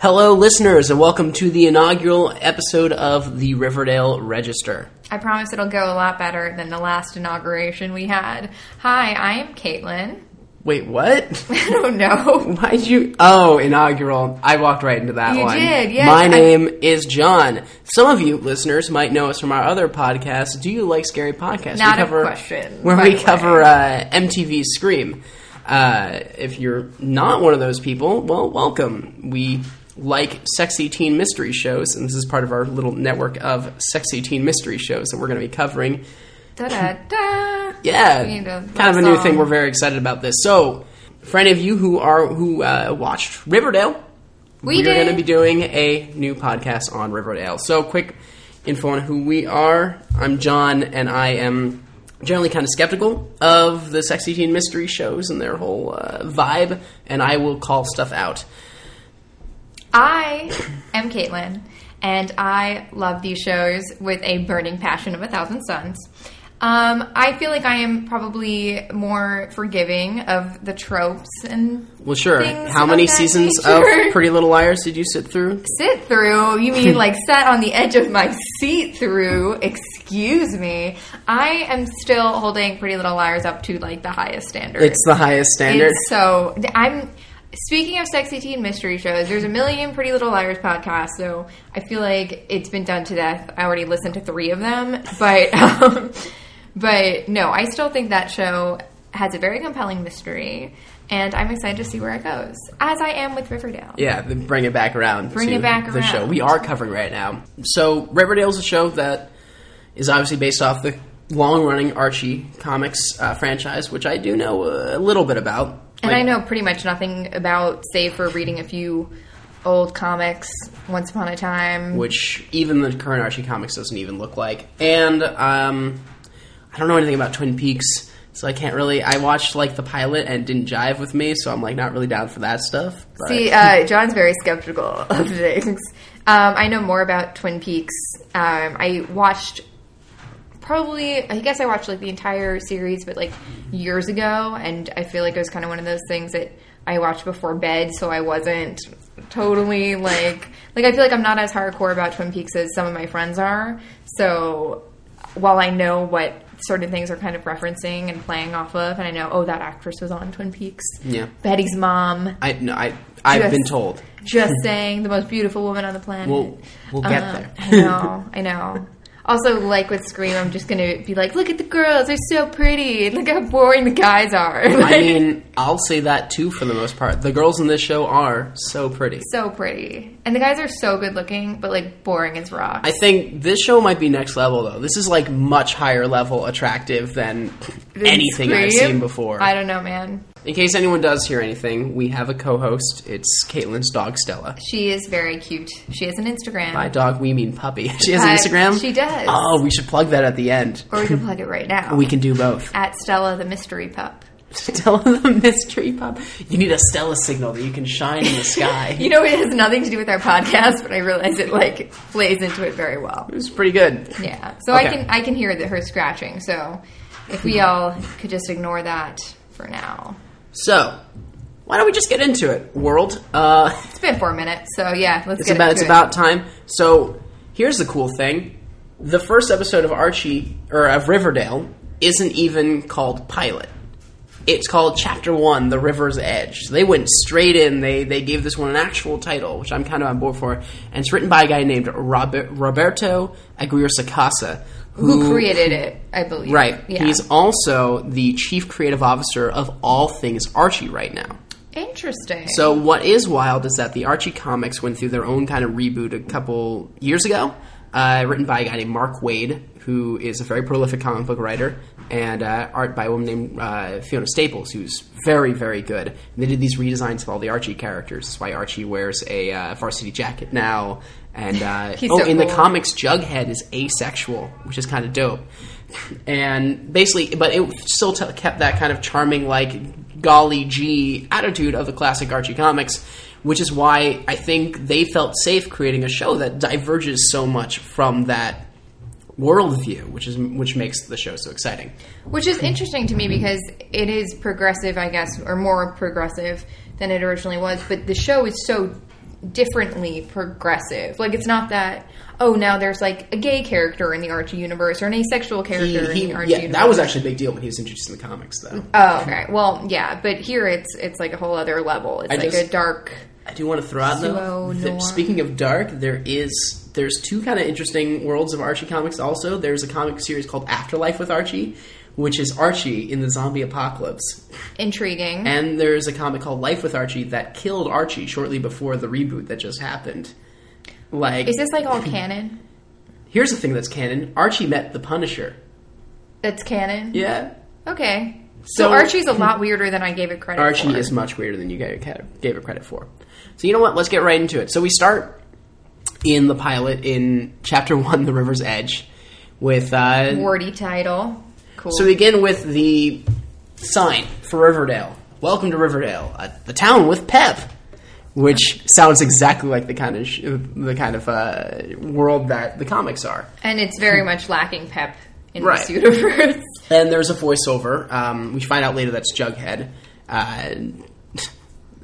Hello, listeners, and welcome to the inaugural episode of the Riverdale Register. I promise it'll go a lot better than the last inauguration we had. Hi, I am Kaitlin. Wait, what? I don't know. Why'd you? Oh, inaugural. I walked right into that You one. did, yes. My I- name is John. Some of you listeners might know us from our other podcast. Do you like scary podcasts? Not we a cover, question, Where we cover uh, MTV Scream. Uh, if you're not one of those people, well, welcome. We like sexy teen mystery shows, and this is part of our little network of sexy teen mystery shows that we're going to be covering. Da da da. Yeah, We kind of a new song. thing. We're very excited about this. So, for any of you who are who uh, watched Riverdale, We are going to be doing a new podcast on Riverdale. So, quick info on who we are. I'm John, and I am generally kind of skeptical of the sexy teen mystery shows and their whole uh, vibe, and I will call stuff out. I am Kaitlin, and I love these shows with a burning passion of a thousand suns. Um, I feel like I am probably more forgiving of the tropes and Well, sure. How many seasons nature. of Pretty Little Liars did you sit through? sit through. You mean like sat on the edge of my seat through? Excuse me. I am still holding Pretty Little Liars up to like the highest standard. It's the highest standard. It's so I'm speaking of sexy teen mystery shows. There's a million Pretty Little Liars podcasts, so I feel like it's been done to death. I already listened to three of them, but um, but no, I still think that show has a very compelling mystery. And I'm excited to see where it goes, as I am with Riverdale. Yeah, then bring it back around. Bring to it back the show we are covering right now. So Riverdale's a show that is obviously based off the long-running Archie comics uh, franchise, which I do know a little bit about. And Like, I know pretty much nothing about, save for reading a few old comics once upon a time. which even the current Archie comics doesn't even look like. And um, I don't know anything about Twin Peaks, so I can't really. I watched like the pilot and didn't jive with me, so I'm like not really down for that stuff. But See, uh, John's very skeptical of things. Um, I know more about Twin Peaks. Um, I watched probably, I guess I watched like the entire series, but like years ago, and I feel like it was kind of one of those things that I watched before bed, so I wasn't totally like like I feel like I'm not as hardcore about Twin Peaks as some of my friends are. So while I know what certain things are kind of referencing and playing off of, and I know, oh, that actress was on Twin Peaks. Yeah. Betty's mom. I no, I I've Just- been told. Just saying, the most beautiful woman on the planet. We'll we'll get Um, there. I know, I know. Also, like with Scream, I'm just gonna be like, look at the girls, they're so pretty, and look how boring the guys are. I mean, I'll say that too for the most part. The girls in this show are so pretty. so pretty, and the guys are so good looking, but like boring as rock. I think this show might be next level though. This is like much higher level attractive than anything I've Scream? seen before. I don't know, man. In case anyone does hear anything, we have a co-host. It's Kaitlin's dog Stella. She is very cute. She has an Instagram. By dog, we mean puppy. She has an Uh, Instagram. she does. Oh, we should plug that at the end. Or we can plug it right now. We can do both. At Stella the Mystery Pup. Stella the mystery pup. You need a Stella signal that you can shine in the sky. You know, it has nothing to do with our podcast, but I realize it like plays into it very well. it was pretty good. Yeah. So I can I can hear the, her scratching. So if we all could just ignore that for now. So, why don't we just get into it, world? Uh, It's been four minutes, so yeah, let's It's get about into it's it. about time. So here's the cool thing: the first episode of Archie or of Riverdale isn't even called pilot. It's called Chapter One: The River's Edge. So they went straight in. They they gave this one an actual title, which I'm kind of on board for. And it's written by a guy named Robert, Roberto Aguirre Sacasa, who created it, I believe. Right. Yeah. He's also the chief creative officer of all things Archie right now. Interesting. So what is wild is that the Archie comics went through their own kind of reboot a couple years ago, uh, written by a guy named Mark Waid, who is a very prolific comic book writer, and uh, art by a woman named uh, Fiona Staples, who's very, very good. And they did these redesigns of all the Archie characters. That's why Archie wears a uh, varsity jacket now. And uh, oh, so in the comics, Jughead is asexual, which is kind of dope. And basically, but it still t- kept that kind of charming, like golly gee attitude of the classic Archie comics, which is why I think they felt safe creating a show that diverges so much from that worldview, which is which makes the show so exciting. Which is interesting to me mm-hmm. because it is progressive, I guess, or more progressive than it originally was. But the show is so differently progressive. Like it's not that oh now there's like a gay character in the Archie universe or an asexual character he- in the Archie yeah, universe. that was actually a big deal when he was introduced in the comics, though. Oh, okay. Well, yeah, but here it's it's like a whole other level. It's I like just- a dark. I do want to throw out though. That speaking of dark, there is there's two kind of interesting worlds of Archie comics. Also, there's a comic series called Afterlife with Archie, which is Archie in the zombie apocalypse, Intriguing. and there's a comic called Life with Archie that killed Archie shortly before the reboot that just happened. Like, Is this like all canon? here's the thing that's canon: Archie met the Punisher. That's canon. Yeah, Okay. So, So- Archie's a lot weirder than I gave it credit for. Archie for. is much weirder than you gave gave it credit for. So you know what? Let's get right into it. So we start in the pilot in chapter one, "The River's Edge," with uh, wordy title. Cool. so we begin with the sign for Riverdale. Welcome to Riverdale, uh, the town with pep, which sounds exactly like the kind of sh- the kind of uh, world that the comics are. and it's very much lacking pep in Right. this universe. And there's a voiceover. Um, we find out later that's Jughead. Uh,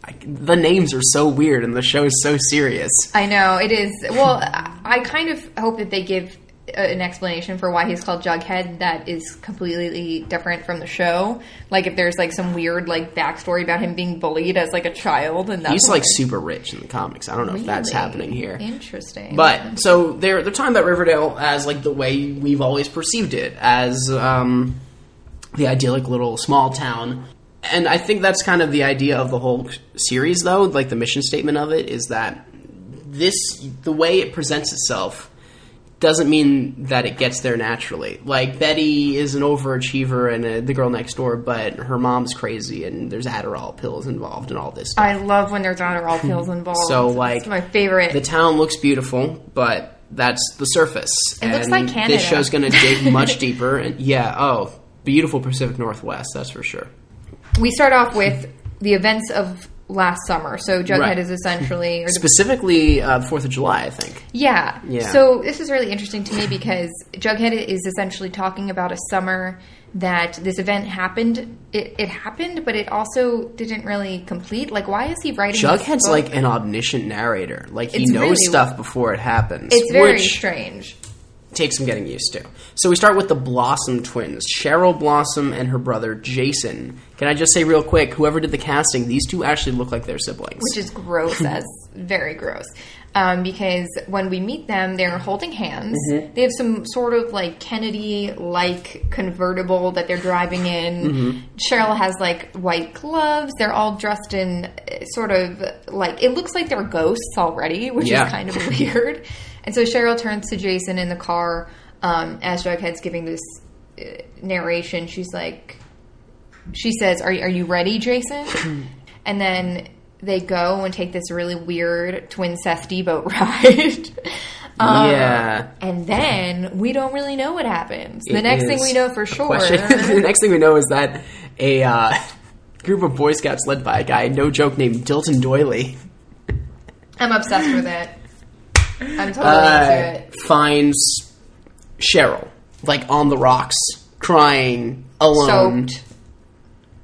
I- the names are so weird, and the show is so serious. I know it is. Well, I kind of hope that they give an explanation for why he's called Jughead that is completely different from the show. Like if there's like some weird like backstory about him being bullied as like a child, and that's He's like super rich in the comics. I don't know if that's happening here. Interesting, But so they're they're talking about Riverdale as like the way we've always perceived it as um, the idyllic little small town, and I think that's kind of the idea of the whole series, though. Like the mission statement of it is that this the way it presents itself doesn't mean that it gets there naturally. Like Betty is an overachiever and uh the girl next door, but her mom's crazy and there's Adderall pills involved and all this. Stuff. I love when there's Adderall pills involved. So, It's like, my favorite. The town looks beautiful, but that's the surface. It looks like Canada. This show's going to dig much deeper. And yeah, oh, beautiful Pacific Northwest, that's for sure. We start off with the events of last summer. So Jughead Right. is essentially, Specifically, uh, the Fourth of July, I think. Yeah. Yeah. So this is really interesting to me because Jughead is essentially talking about a summer that this event happened. It, it happened, but it also didn't really complete. Like, why is he writing? this Jughead's like an omniscient narrator. Like he It's knows really- stuff before it happens. It's very which strange. Takes some getting used to. So we start with the Blossom twins, Cheryl Blossom and her brother Jason. Can I just say real quick, whoever did the casting, these two actually look like they're siblings. Which is gross as very gross. Um, because when we meet them, they're holding hands. Mm-hmm. They have some sort of like Kennedy like convertible that they're driving in. Mm-hmm. Cheryl has like white gloves. They're all dressed in uh, sort of like it looks like they're ghosts already, which Yeah. is kind of weird. And so Cheryl turns to Jason in the car um, as Jughead's giving this uh, narration. She's like, she says, "Are are you ready, Jason?" and then they go and take this really weird twin cesty boat ride. Um, yeah. And then we don't really know what happens. The It next thing we know for sure. the next thing we know is that a uh, group of Boy Scouts led by a guy, no joke, named Dilton Doily, I'm obsessed with it. I'm totally uh, into it. finds Cheryl like on the rocks, crying, alone. Soaked.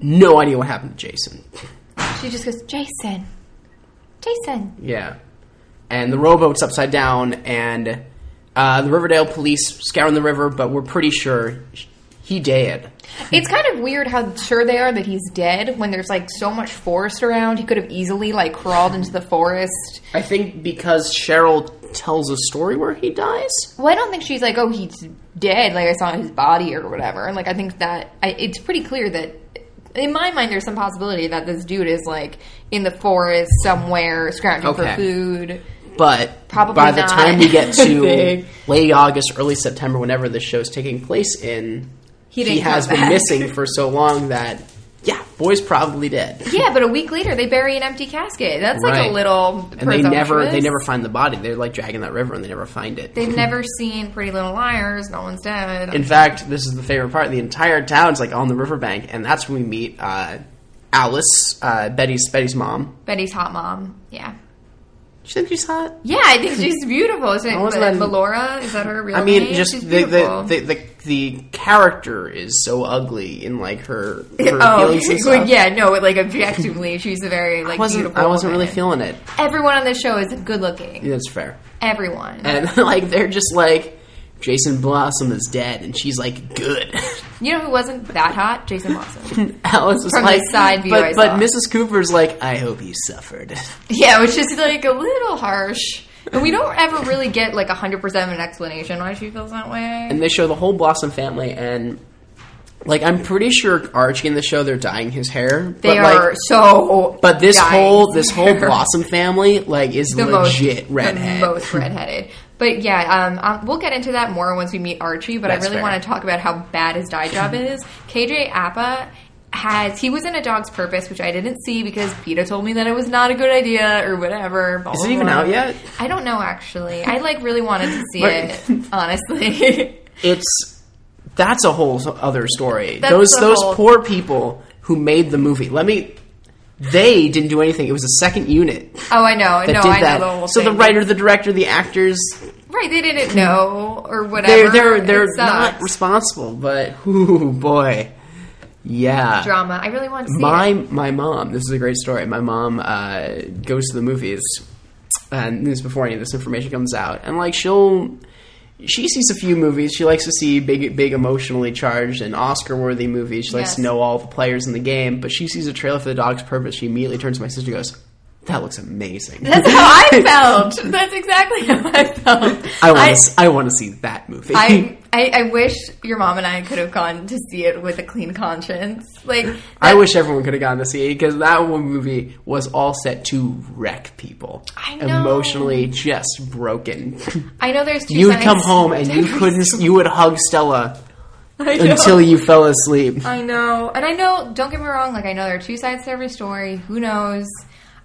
No idea what happened to Jason. She just goes, Jason, Jason. Yeah. And the rowboat's upside down, and uh, the Riverdale police scouring the river, but we're pretty sure he dead. It's kind of weird how sure they are that he's dead when there's like so much forest around. He could have easily like crawled into the forest. I think because Cheryl tells a story where he dies. Well, I don't think she's like, oh, he's dead. Like I saw his body or whatever. And like I think that I, it's pretty clear that in my mind there's some possibility that this dude is like in the forest somewhere scrounging Okay. for food. But Probably by the not. time we get to late August, early September, whenever this show's taking place in, He he, has been back. missing for so long that yeah, boy's probably dead. Yeah, but a week later they bury an empty casket. That's like a little And they never they never find the body. They're like dragging that river and they never find it. They've never seen Pretty Little Liars. No one's dead. In fact, this is the favorite part. The entire town's like on the riverbank, and that's when we meet uh, Alice, uh, Betty's Betty's mom. Betty's hot mom. Yeah. You think she's hot? Yeah, I think she's beautiful. Is it I wasn't that- Melora? Is that her real name? I mean, name? just She's the, the, the the the character is so ugly in like her, her Oh, feelings and well, stuff. yeah, no, like objectively, she's a very like I wasn't beautiful. I wasn't really feeling it. Everyone on this show is good looking. Yeah, That's fair. Everyone. And like they're just like Jason Blossom is dead, and she's like good. You know who wasn't that hot? Jason Blossom. Alice is From the like side view but but. Mrs. Cooper's like I hope he suffered. yeah, which is like a little harsh. And we don't ever really get like a 100% of an explanation why she feels that way. and they show the whole Blossom family and. Like I'm pretty sure Archie in the show they're dyeing his hair. they but, are like, so. But this whole this whole Blossom family like is the legit most, redhead. Most redheaded. But yeah, um, um, we'll get into that more once we meet Archie. But That's I really fair. want to talk about how bad his dye job is. KJ Apa has he was in A Dog's Purpose, which I didn't see because peter told me that it was not a good idea or whatever. blah, Is blah, it even blah. out yet? I don't know actually. I like really wanted to see it, honestly. It's that's a whole other story. That's those those whole- poor people who made the movie. Let me. They didn't do anything. It was a second unit oh, I know. no, did I that. know the whole so the writer, the director, the actors, right? They didn't know or whatever. they're they're they're not responsible. But ooh boy, yeah. drama. I really want to see my it. my mom. This is a great story. My mom uh, goes to the movies, and this is before any of this information comes out. And like she'll, she sees a few movies. She likes to see big, big emotionally charged and Oscar worthy movies. She likes to know all the players in the game. But she sees a trailer for The Dog's Purpose. She immediately turns to my sister, and goes, "That looks amazing." That's how I felt. That's exactly how I felt. I want to. I, want to see that movie. I, I, I wish your mom and I could have gone to see it with a clean conscience. Like, I wish everyone could have gone to see it because that one movie was all set to wreck people. I know. Emotionally just broken. I know there's two You'd come home and you couldn't. You would hug Stella until you fell asleep. I know, and I know. Don't get me wrong. Like, I know there are two sides to every story. Who knows?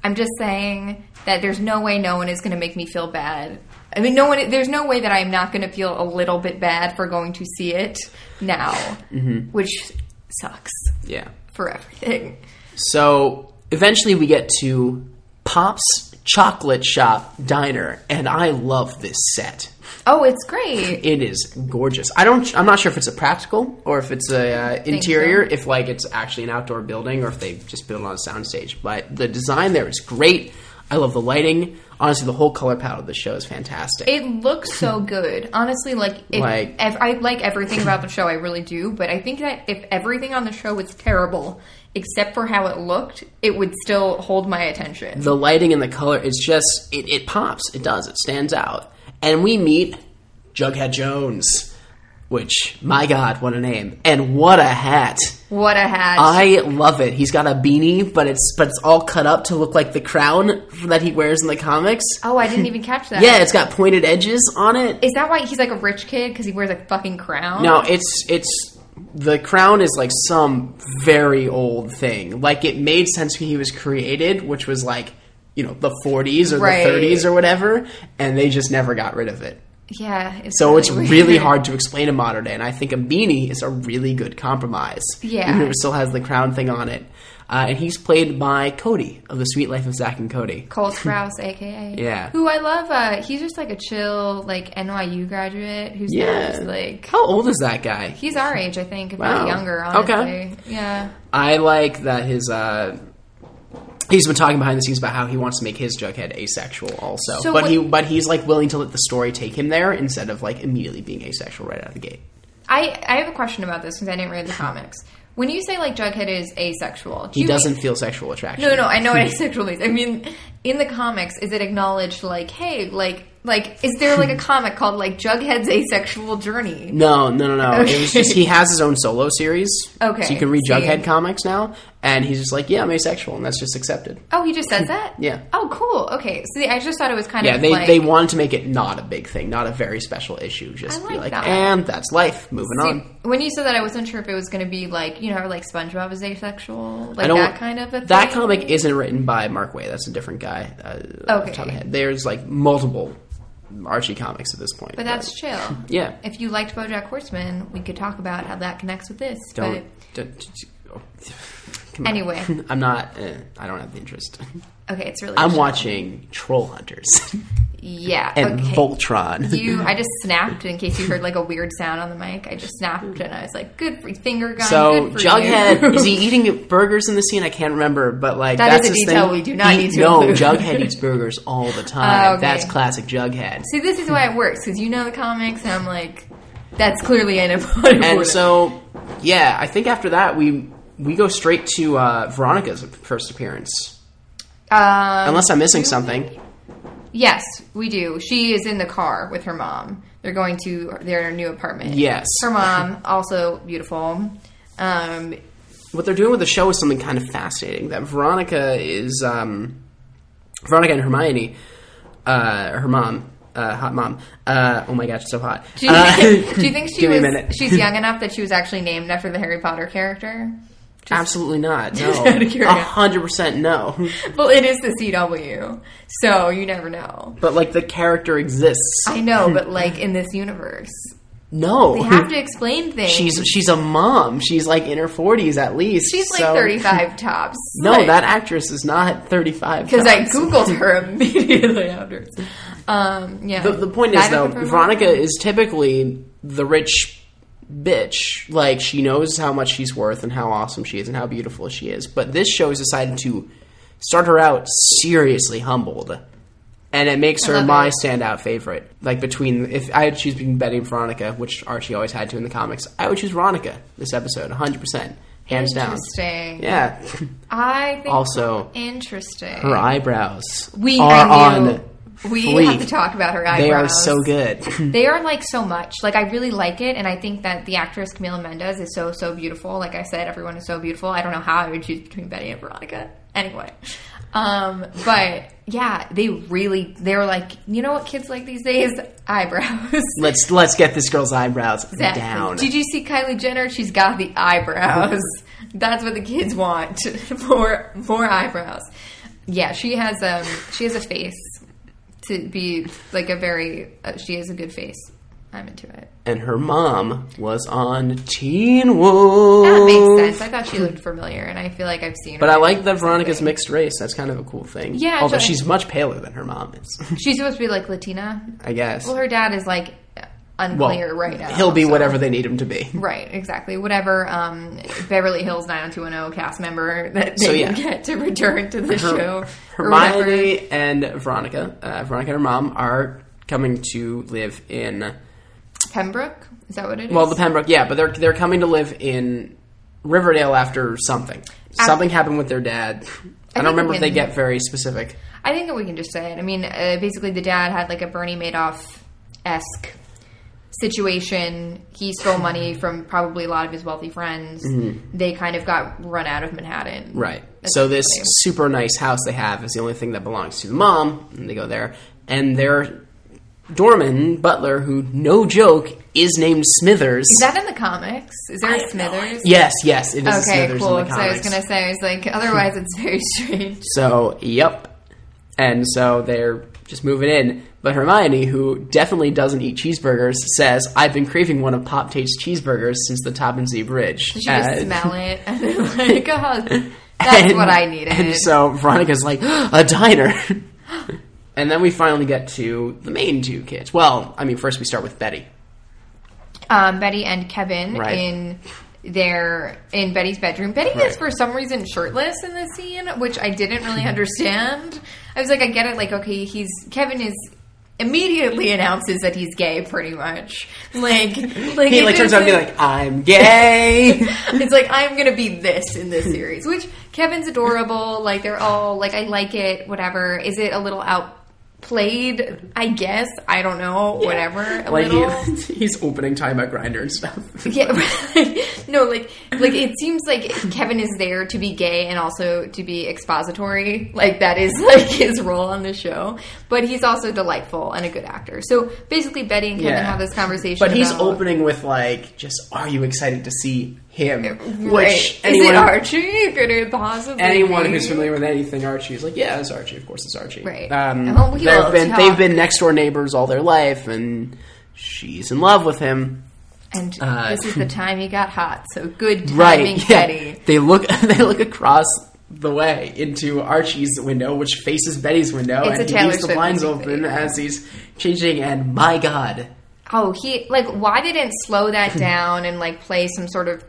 I'm just saying that there's no way no one is going to make me feel bad. I mean, no one. There's no way that I'm not going to feel a little bit bad for going to see it now, Mm-hmm. which sucks Yeah. for everything. So eventually we get to Pop's Chocolate Shop Diner, and I love this set. Oh, it's great. It is gorgeous. I don't. I'm not sure if it's a practical or if it's a uh, interior. so. If like it's actually an outdoor building or if they just built it on a soundstage. But the design there is great. I love the lighting. Honestly, the whole color palette of the show is fantastic. It looks so good. Honestly, like, if, Like- ev- I like everything about the show. I really do. But I think that if everything on the show was terrible, except for how it looked, it would still hold my attention. the lighting and the color it's just it, it pops it does it stands out and we meet jughead jones which my god what a name and what a hat What a hat! i love it he's got a beanie but it's but it's all cut up to look like the crown that he wears in the comics oh, I didn't even catch that. yeah it's got pointed edges on it Is that why he's like a rich kid because he wears a fucking crown? no it's it's the crown is like some very old thing like it made sense when he was created which was like you know the 40s or Right. the 30s or whatever and they just never got rid of it Yeah. It's So it's weird. really hard to explain in modern day, and I think a beanie is a really good compromise. Yeah. even if it still has the crown thing on it. Uh, and he's played by Cody of the Sweet Life of Zach and Cody. Cole Sprouse, aka Yeah. who I love. Uh, he's just like a chill, like NYU graduate who's Yeah, just like how old is that guy? he's our age, I think, if Wow. not younger. Honestly, Okay. yeah. I like that his. Uh, He's been talking behind the scenes about how he wants to make his Jughead asexual, also. So but what- he, but he's like willing to let the story take him there instead of like immediately being asexual right out of the gate. I I have a question about this because I didn't read the comics. When you say like Jughead is asexual, do He doesn't feel sexual attraction. No, no, I know what asexual means. I mean, in the comics, is it acknowledged like, hey, like, like, is there like a comic called like Jughead's asexual journey? No, no, no, no. It was just he has his own solo series. Okay, So you can read see. Jughead comics now, and he's just like, yeah, I'm asexual, and that's just accepted. Oh, he just says that. Yeah. Oh, cool. Okay. See, I just thought it was kind of. Yeah, of they like, they wanted to make it not a big thing, not a very special issue. Just I be like like, that. and that's life. Moving See, on. when you said that, I wasn't sure if it was going to be like you know, how, like SpongeBob is asexual, like that kind of a that comic isn't written by Mark Waid. That's a different guy. Uh, off the top of Okay. There's like multiple Archie comics at this point. But that's chill. yeah. If you liked BoJack Horseman, we could talk about how that connects with this. Don't. don't oh, come But on. anyway, I'm not. Eh, I don't have the interest. okay, it's really. I'm watching Troll Hunters. Yeah. and okay. Voltron. You, I just snapped in case you heard like a weird sound on the mic. I just snapped and I was like, "Good for finger gun." so good for Jughead you. is he eating burgers in the scene? I can't remember, but like That that's is a detail thing. we do not need to No, include. Jughead eats burgers all the time. Oh, okay. That's classic Jughead. See, this is why it works because you know the comics, and I'm like, that's clearly an important. And so, yeah, I think after that we we go straight to uh, Veronica's first appearance. um, Unless I'm missing something. Yes, we do. She is in the car with her mom. They're going to their new apartment. Yes. Her mom, also beautiful. Um, What they're doing with the show is something kind of fascinating. That Veronica is um, Veronica and Hermione, uh, her mom, uh, hot mom. Uh, oh my gosh, so hot. do, you, Uh, do you think she was? She's young enough that she was actually named after the Harry Potter character. Absolutely not. No, a hundred percent no. Well, it is the CW, so you never know. But like the character exists. I know, but like in this universe, no, they have to explain things. she's she's a mom. She's like in her forties at least. she's like 35 tops. No, that actress is not thirty five. because I googled her immediately after. Um, yeah. The, the point is though, Veronica is typically the rich bitch. Like she knows how much she's worth and how awesome she is and how beautiful she is. But this show has decided to start her out seriously humbled. And it makes her my it. standout favorite. Like between if I had choose between Betty and Veronica, which Archie always had to in the comics, I would choose Veronica this episode, hundred percent. Hands down. Interesting. Yeah. I think Also, interesting. her eyebrows we are on we fleek. have to talk about her eyebrows. they are so good. They are like so much. Like I really like it, and I think that the actress Camila Mendes is so so beautiful. Like I said, everyone is so beautiful. I don't know how I would choose between Betty and Veronica. Anyway, um, but yeah, they really they were like, you know what kids like these days? Eyebrows. let's let's get this girl's eyebrows Exactly. down. Did you see Kylie Jenner? She's got the eyebrows. That's what the kids want. more more eyebrows. Yeah, she has um she has a face to be like a very uh, she has a good face. I'm into it. and her mom was on Teen Wolf. That makes sense. I thought she looked familiar, and I feel like I've seen her. But I like that Veronica's something. mixed race. That's kind of a cool thing. Yeah, although she's much paler than her mom is. She's supposed to be like Latina. I guess. Well, her dad is like Well, unclear right now. he'll be so- whatever they need him to be. Right, exactly. Whatever um, Beverly Hills 90210 cast member that they So, yeah. get to return to the show. Her, or. Hermione and Veronica, uh, Veronica and her mom, are coming to live in. Pembroke? Is that what it is? Well, the Pembroke, yeah, but they're they're coming to live in Riverdale after something. something happened with their dad. I, think don't remember we if they get very specific. I think that we can just say it. I mean, uh, basically, the dad had like a Bernie Madoff esque situation. He stole money from probably a lot of his wealthy friends. They kind of got run out of Manhattan. Mm-hmm. Right. So this super nice house they have is the only thing that belongs to the mom, and they go there, and their doorman butler, who no joke is named Smithers. Is that in the comics? Is there a Smithers? yes, yes, it is Okay, Smithers cool. in the Because I was gonna say, I was like, otherwise it's very strange. So, yep. And so they're just moving in. But Hermione, who definitely doesn't eat cheeseburgers, says, I've been craving one of Pop Tate's cheeseburgers since the Tappan Bridge. You should just Uh, smell it and then like, oh, that's and- what I needed. And so Veronica's like, a diner. and then we finally get to the main two kids. Well, I mean, first we start with Betty. um, Betty and Kevin Right. in their in Betty's bedroom. Betty is for some reason shirtless in this scene, which I didn't really understand. I was like, I get it. Like, okay, he's Kevin is immediately announces that he's gay, pretty much. Like, like He like turns out to be like, I'm gay. it's like I'm gonna be this in this series, which Kevin's adorable. Like they're all like I like it. Whatever. Is it a little outplayed? I guess I don't know. Whatever. A like little. he, he's opening time at Grindr and stuff. Yeah, no, like, like it seems like Kevin is there to be gay and also to be expository. Like that is like his role on the show. But he's also delightful and a good actor. So basically, Betty and Kevin Yeah. have this conversation. But he's about- opening with like, just are you excited to see him? Right. Which is it Archie? Could it possibly anyone be? who's familiar with anything Archie is like, yeah, it's Archie. Of course, it's Archie. Right. Um, Oh, we they've been talk. they've been next door neighbors all their life, and she's in love with him. And Uh, this is the time he got hot. So good timing, Right. Yeah. Betty. They look they look across the way into Archie's window, which faces Betty's window, It's and he leaves the blinds open video. as he's changing. And my God, Oh, he like why didn't slow that down and like play some sort of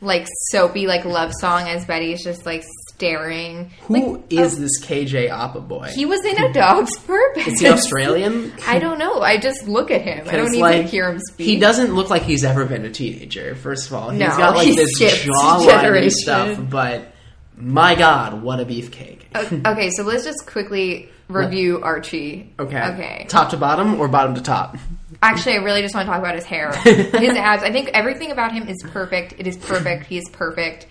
like soapy like love song as Betty is just like staring. who is like, this KJ Apa boy? He was in a dog's purpose. is he Australian? I don't know. I just look at him. I don't even like, hear him speak. He doesn't look like he's ever been a teenager. First of all, he's No, got like he this jawline and stuff. But my God, what a beefcake! Okay, so let's just quickly review Archie. Okay, Okay. top to bottom or bottom to top? Actually, I really just want to talk about his hair, his abs. I think everything about him is perfect. It is perfect. He is perfect.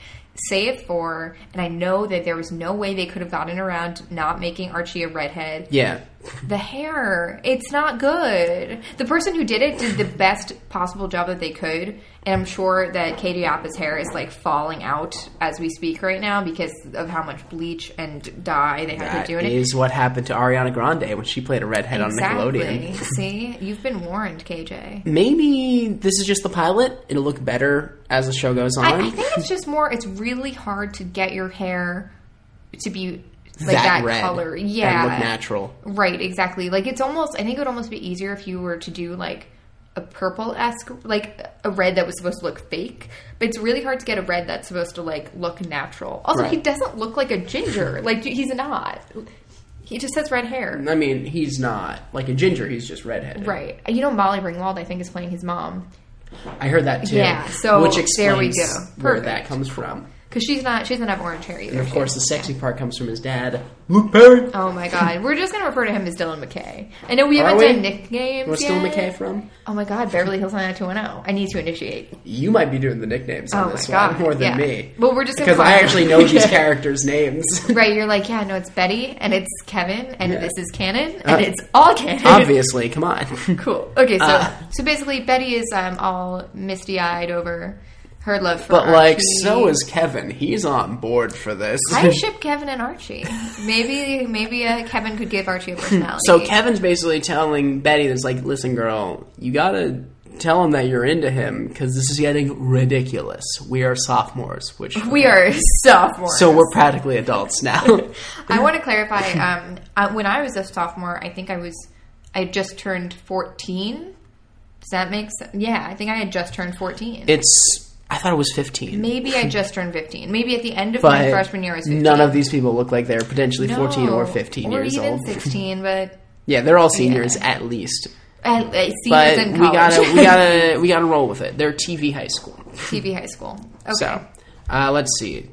Save for, and I know that there was no way they could have gotten around not making Archie a redhead. Yeah, The hair, it's not good. The person who did it did the best possible job that they could, and I'm sure that KJ Apa's hair is like falling out as we speak right now because of how much bleach and dye they had to do in it. is what happened to Ariana Grande when she played a redhead on Exactly. Nickelodeon. See, you've been warned, KJ. Maybe this is just the pilot. It'll look better as the show goes on. I, I think it's just more. It's really hard to get your hair to be like that, that, color. and Yeah, look natural. Right, exactly. Like it's almost. I think it would almost be easier if you were to do like a purple esque, like a red that was supposed to look fake. But it's really hard to get a red that's supposed to like look natural. Also, he doesn't look like a ginger. like he's not. He just has red hair. I mean, he's not like a ginger. He's just redheaded. Right. You know, Molly Ringwald, I think, is playing his mom I heard that too. Yeah, so which there explains we go. where that comes from. Because she's not. She doesn't have orange hair either. And of course, the sexy part comes from his dad, Luke Perry. Oh my god, we're just gonna refer to him as Dylan McKay. I know we Are haven't we? done nicknames Where's. Dylan McKay from? Oh my god, Beverly Hills 90210. I need to initiate. You might be doing the nicknames on Oh this God, one more than yeah. me. Well, we're just because I actually know these characters' names. Right, you're like, yeah, no, it's Betty and it's Kevin and Yeah. this is canon and Uh, it's all canon. Obviously, come on. cool. Okay, so Uh. so basically, Betty is um, all misty eyed over her love for. But like, so is Kevin. He's on board for this. I ship Kevin and Archie. Maybe maybe uh, Kevin could give Archie a personality. so Kevin's basically telling Betty, "That's like, listen, girl, you gotta tell him that you're into him because this is getting ridiculous. We are sophomores, which we are sophomores. so we're practically adults now." I want to clarify. Um, I, when I was a sophomore, I think I was, I just turned fourteen. Does that make sense? Yeah, I think I had just turned fourteen. it's. I thought it was 15. Maybe I just turned fifteen. Maybe at the end of but my freshman year, I was 15. none of these people look like they're potentially 14 No, or 15 or years even old. sixteen. But Yeah, they're all seniors at least. But in we college. gotta, we gotta, we gotta roll with it. They're TV high school. TV high school. Okay. So, uh, let's see.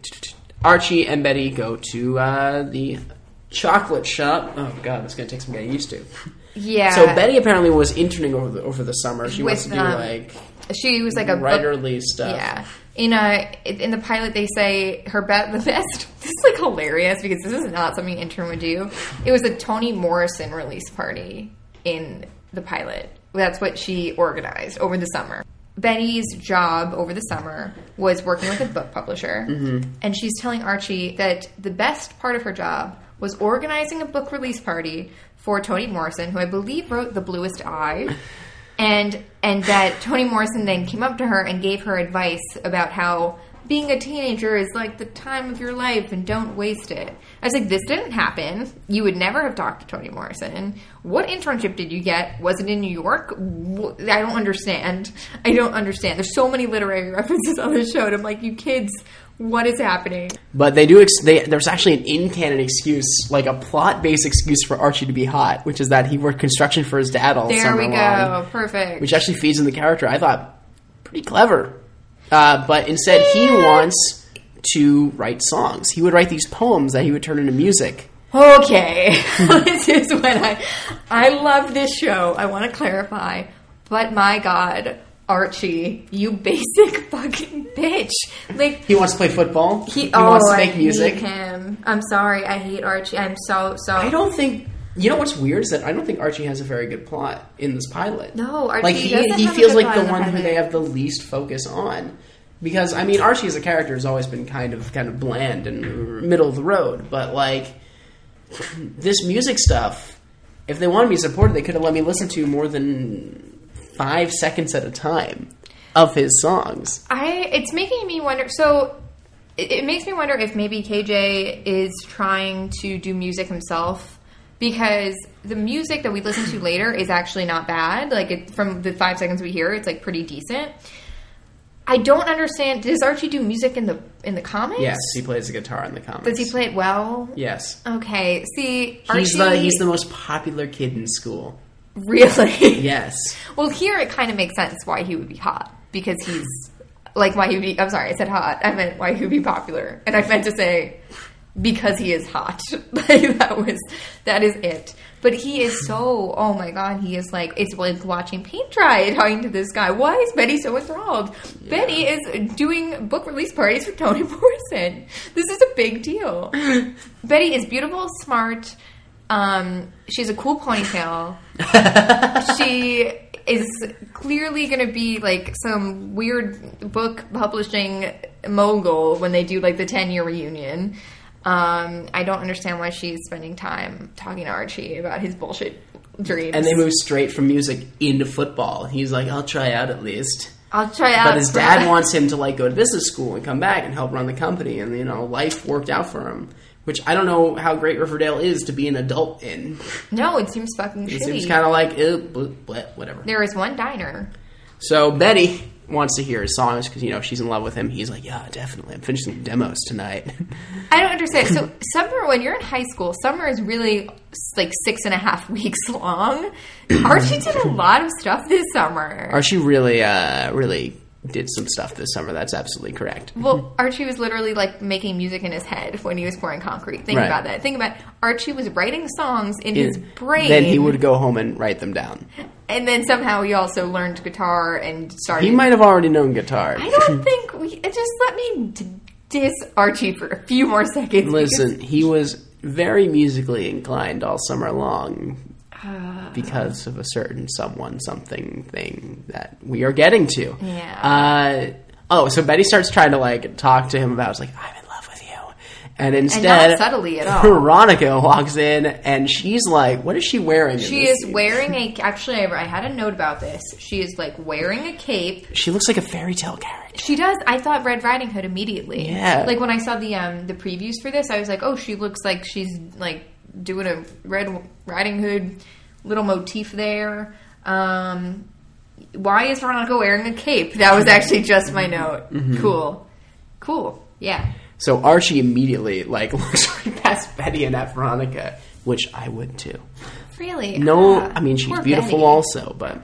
Archie and Betty go to uh, the chocolate shop. Oh god, it's gonna take some getting used to. yeah. So Betty apparently was interning over the over the summer. She wants to With, do um, like she was like a book writerly stuff. Yeah. In a in the pilot, they say her be- the best. This is like hilarious because this is not something an intern would do. It was a Toni Morrison release party in the pilot. That's what she organized over the summer. Betty's job over the summer was working with a book publisher, mm-hmm. and she's telling Archie that the best part of her job was organizing a book release party for Toni Morrison, who I believe wrote The Bluest Eye and and that Toni Morrison then came up to her and gave her advice about how being a teenager is like the time of your life and don't waste it. I was like, this didn't happen. You would never have talked to Toni Morrison. What internship did you get? Was it in New York? I don't understand. I don't understand. There's so many literary references on this show, and I'm like, you kids, what is happening? But they do. Ex- they, there's actually an in canon excuse, like a plot based excuse for Archie to be hot, which is that he worked construction for his dad all There summer we go. long, Perfect. which actually feeds in the character. I thought pretty clever. Uh, but instead, he wants to write songs. He would write these poems that he would turn into music. Okay, this is when I I love this show. I want to clarify, but my God, Archie, you basic fucking bitch! Like He wants to play football. he, He, oh, wants to oh, I make music. hate him. I'm sorry, I hate Archie. I'm so so. I don't think. You know what's weird is that I don't think Archie has a very good plot in this pilot. No, Archie like he he feels like the one who they have the least focus on. Because I mean, Archie as a character has always been kind of kind of bland and middle of the road. But like this music stuff, if they wanted me supported, they could have let me listen to more than five seconds at a time of his songs. I it's making me wonder. So it, it makes me wonder if maybe KJ is trying to do music himself because the music that we listen to later is actually not bad. Like it, from the five seconds we hear, it's like pretty decent. I don't understand. Does Archie do music in the in the comics? Yes, he plays the guitar in the comics. Does he play it well? Yes. Okay. See, Archie, He's the he's the most popular kid in school. really. Yes. Well, here it kind of makes sense why he would be hot because he's like why he would be. I'm sorry, I said hot. I meant why he would be popular, and I meant to say because he is hot. like that was that is it. But he is so. Oh my god, he is like it's like watching paint dry talking to this guy. Why is Betty so enthralled? Betty is doing book release parties for Toni Morrison. This is a big deal. Betty is beautiful, smart. Um, she has a cool ponytail she is clearly going to be like some weird book publishing mogul when they do like the 10 year reunion. Um, I don't understand why she's spending time talking to Archie about his bullshit dreams. And they move straight from music into football. He's like, I'll try out at least. I'll try out. But his dad wants him to like go to business school and come back and help run the company, and you know, life worked out for him. Which I don't know how great Riverdale is to be an adult in. No, it seems fucking It shitty. seems kind of like, eh, blah, whatever. there is one diner. So Betty wants to hear his songs because you know she's in love with him. He's like, yeah, definitely. I'm finishing demos tonight. I don't understand. So summer, when you're in high school, summer is really like six and a half weeks long. Archie did a lot of stuff this summer. Archie really, uh, really did some stuff this summer. That's absolutely correct. Well, Archie was literally like making music in his head when he was pouring concrete. Think Right. about that. Think about Archie was writing songs in his brain. Then he would go home and write them down. and then somehow he also learned guitar and started. He might have already known guitar. I don't think we just let me diss Archie for a few more seconds. Listen, he was very musically inclined all summer long Uh. because of a certain someone, something thing that we are getting to. Yeah. Uh, oh, so Betty starts trying to like talk to him about. It's like I'm in love with you, and and instead, not subtly at all. Veronica walks in and she's like, "What is she wearing?" She is scene? wearing a. Actually, I I had a note about this. She is like wearing a cape. She looks like a fairy tale character. She does. I thought Red Riding Hood immediately. Yeah. Like when I saw the um the previews for this, I was like, oh, she looks like she's like doing a Red Riding Hood little motif there. Um, why is Veronica wearing a cape? That was actually just my note. Mm-hmm. Cool, cool. Yeah. So Archie immediately like looks right past Betty and at Veronica, which I would too. Really? No, Ah, I mean she's beautiful Betty. also, but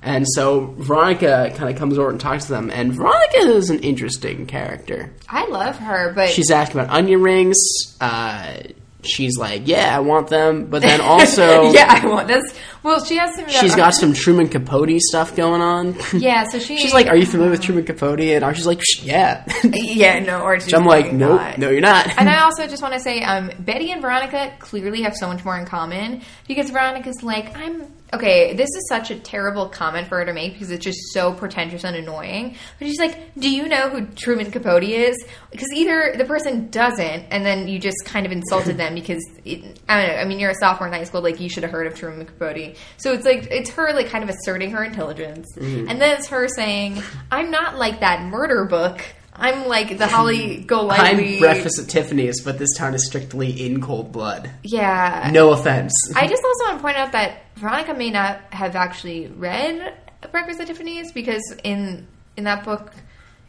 and so Veronica kind of comes over and talks to them, and Veronica is an interesting character. I love her, but She's asking about onion rings. Uh, she's like, "Yeah, I want them," but then also yeah, I want this. Well, she has some. she's got some Truman Capote stuff going on. Yeah, so she. she's like, "Are you familiar with Truman Capote?" And Archie's like, "Yeah." Yeah, no, or I'm like, "Nope, no, you're not." And I also just want to say, um, Betty and Veronica clearly have so much more in common because Veronica's like, I'm okay. This is such a terrible comment for her to make because it's just so pretentious and annoying. But she's like, Do you know who Truman Capote is? Because either the person doesn't, and then you just kind of insulted them because it, I don't know. I mean, you're a sophomore in high school, like you should have heard of Truman Capote. So it's like it's her like kind of asserting her intelligence, mm-hmm. and then it's her saying, I'm not like that murder book. I'm like the Holly Golightly. I'm breakfast at Tiffany's, but this town is strictly in cold blood. Yeah. No offense. I just also want to point out that Veronica may not have actually read Breakfast at Tiffany's because in in that book,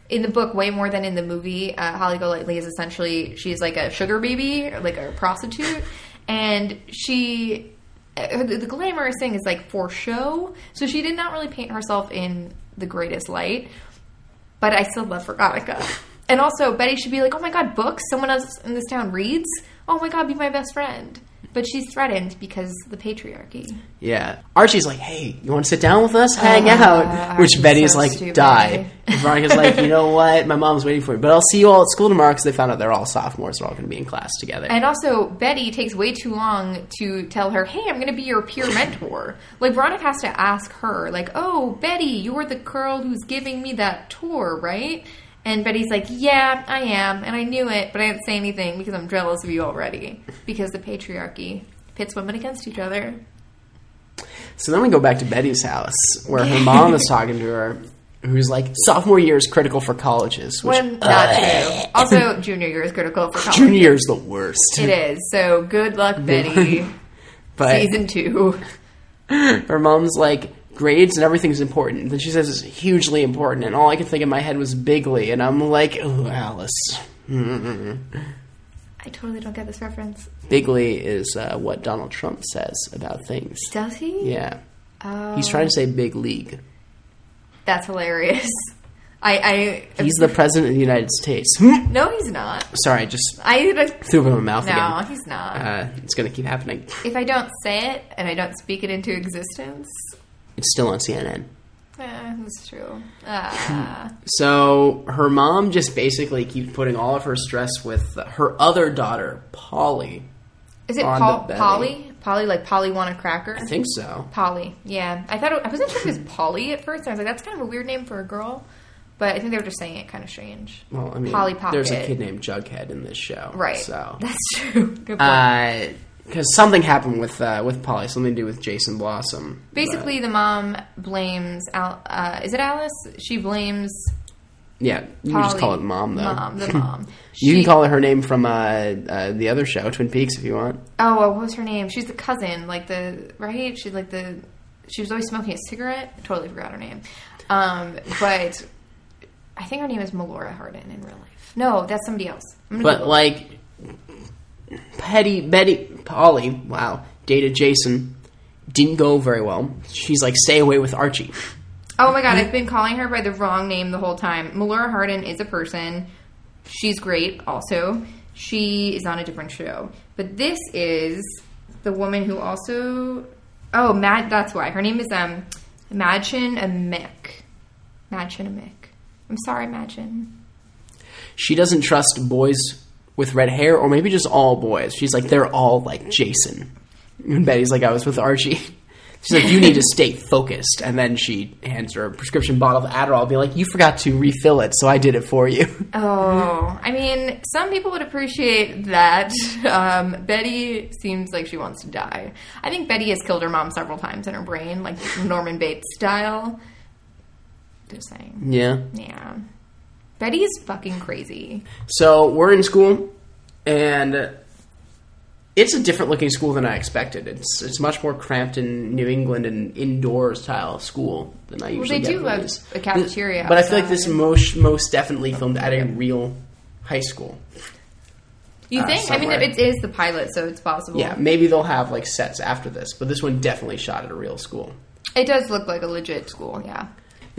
in the book, way more than in the movie, uh, Holly Golightly is essentially she's like a sugar baby, like a prostitute, and she. uh, the glamorous thing is like for show, so she did not really paint herself in the greatest light. But I still love Veronica. And also, Betty should be like, oh my god, books? Someone else in this town reads? Oh my god, be my best friend. But she's threatened because the patriarchy. Yeah. Archie's like, hey, you want to sit down with us? Hang Uh, out. Which Archie's Betty's so like, stupid. die. And Veronica's like, you know what? My mom's waiting for me. But I'll see you all at school tomorrow because they found out they're all sophomores. They're all going to be in class together. And also, Betty takes way too long to tell her, hey, I'm going to be your peer mentor. like, Veronica has to ask her, like, oh, Betty, you're the girl who's giving me that tour, right? And Betty's like, yeah, I am. And I knew it, but I didn't say anything because I'm jealous of you already. Because the patriarchy pits women against each other. so then we go back to Betty's house where her mom is talking to her. who's like sophomore year is critical for colleges. Which, When not true. Also, junior year is critical for colleges. junior year is the worst. It is. So good luck, Betty. But Season two. her mom's like grades and everything's important. Then she says it's hugely important, and all I could think in my head was Bigley, and I'm like, oh, Alice. I totally don't get this reference. Bigley is uh, what Donald Trump says about things. Does he? Yeah, Oh, he's trying to say big league. that's hilarious. I, I He's the president of the United States. no, he's not. Sorry, I just I threw him in my mouth no, again. he's not. Uh, it's gonna keep happening. if I don't say it and I don't speak it into existence, It's still on CNN. Yeah, that's true. Ah. So her mom just basically keeps putting all of her stress with her other daughter, Polly. is it On Paul, the. Polly? Polly, like Polly want a cracker? I think so. Polly, yeah. I thought it, I wasn't sure if it was Polly at first. I was like, that's kind of a weird name for a girl, but I think they were just saying it kind of strange. Well, I mean, Polly Pocket. there's a kid named Jughead in this show, Right. So, That's true. Good point. Because something happened with uh, with Polly, something to do with Jason Blossom. Basically, the mom blames. Al, uh, is it Alice? She blames yeah, you can just call it mom though. Mom, the mom. You can call it her name from uh, uh, the other show, Twin Peaks, if you want. Oh, well, what was her name? She's the cousin, like the right. She's like the. She was always smoking a cigarette. I totally forgot her name. Um, but I think her name is Melora Hardin in real life. No, that's somebody else. I'm gonna But like, Petty Betty Polly, wow, dated Jason, didn't go very well. She's like, stay away with Archie. Oh my god, I've been calling her by the wrong name the whole time. Melora Hardin is a person. She's great also. She is on a different show. But this is the woman who also Oh, Mad that's why. Her name is um Madchen Imagine a Amick. I'm sorry, Imagine. She doesn't trust boys with red hair, or maybe just all boys. She's like, they're all like Jason. And Betty's like, I was with Archie. She's like, you need to stay focused. And then she hands her a prescription bottle of Adderall, be like, you forgot to refill it, so I did it for you. Oh, I mean, some people would appreciate that. Um, Betty seems like she wants to die. I think Betty has killed her mom several times in her brain, like Norman Bates style. Just saying. yeah. Yeah. Betty is fucking crazy. So we're in school, and it's a different looking school than I expected. It's it's much more cramped in New England and indoor style school than I usually they get do have a cafeteria But I feel like this most most definitely filmed at a real high school. You Uh, think? I mean, it is the pilot, so it's possible. Yeah, maybe they'll have like sets after this, but this one definitely shot at a real school. It does look like a legit school, yeah.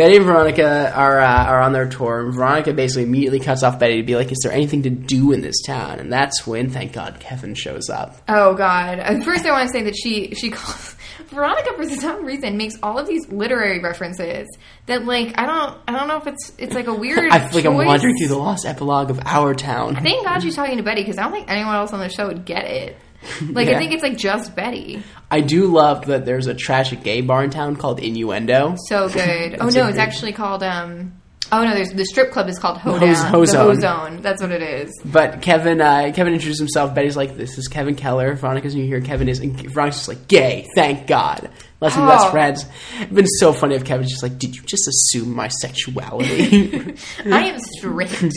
Betty and Veronica are uh, are on their tour, and Veronica basically immediately cuts off Betty to be like, "Is there anything to do in this town?" And that's when, thank God, Kevin shows up. Oh God! At first, I want to say that she she calls Veronica for some reason makes all of these literary references that like I don't I don't know if it's it's like a weird. I feel like I'm wandering through the lost epilogue of our town. Thank God she's talking to Betty because I don't think anyone else on the show would get it. Like Yeah. I think it's like just Betty. I do love that there's a tragic gay bar in town called Innuendo. So good. oh no, it's actually called um. Oh no, there's the strip club is called Hoedown. Hose- Hozone. The Hozone. That's what it is. But Kevin, uh, Kevin introduces himself. Betty's like, "This is Kevin Keller." Veronica's new here. Kevin is, and Veronica's just like, "Gay, thank God." Let's be best Oh. friends. It's been so funny if Kevin's just like, "Did you just assume my sexuality?" I am straight.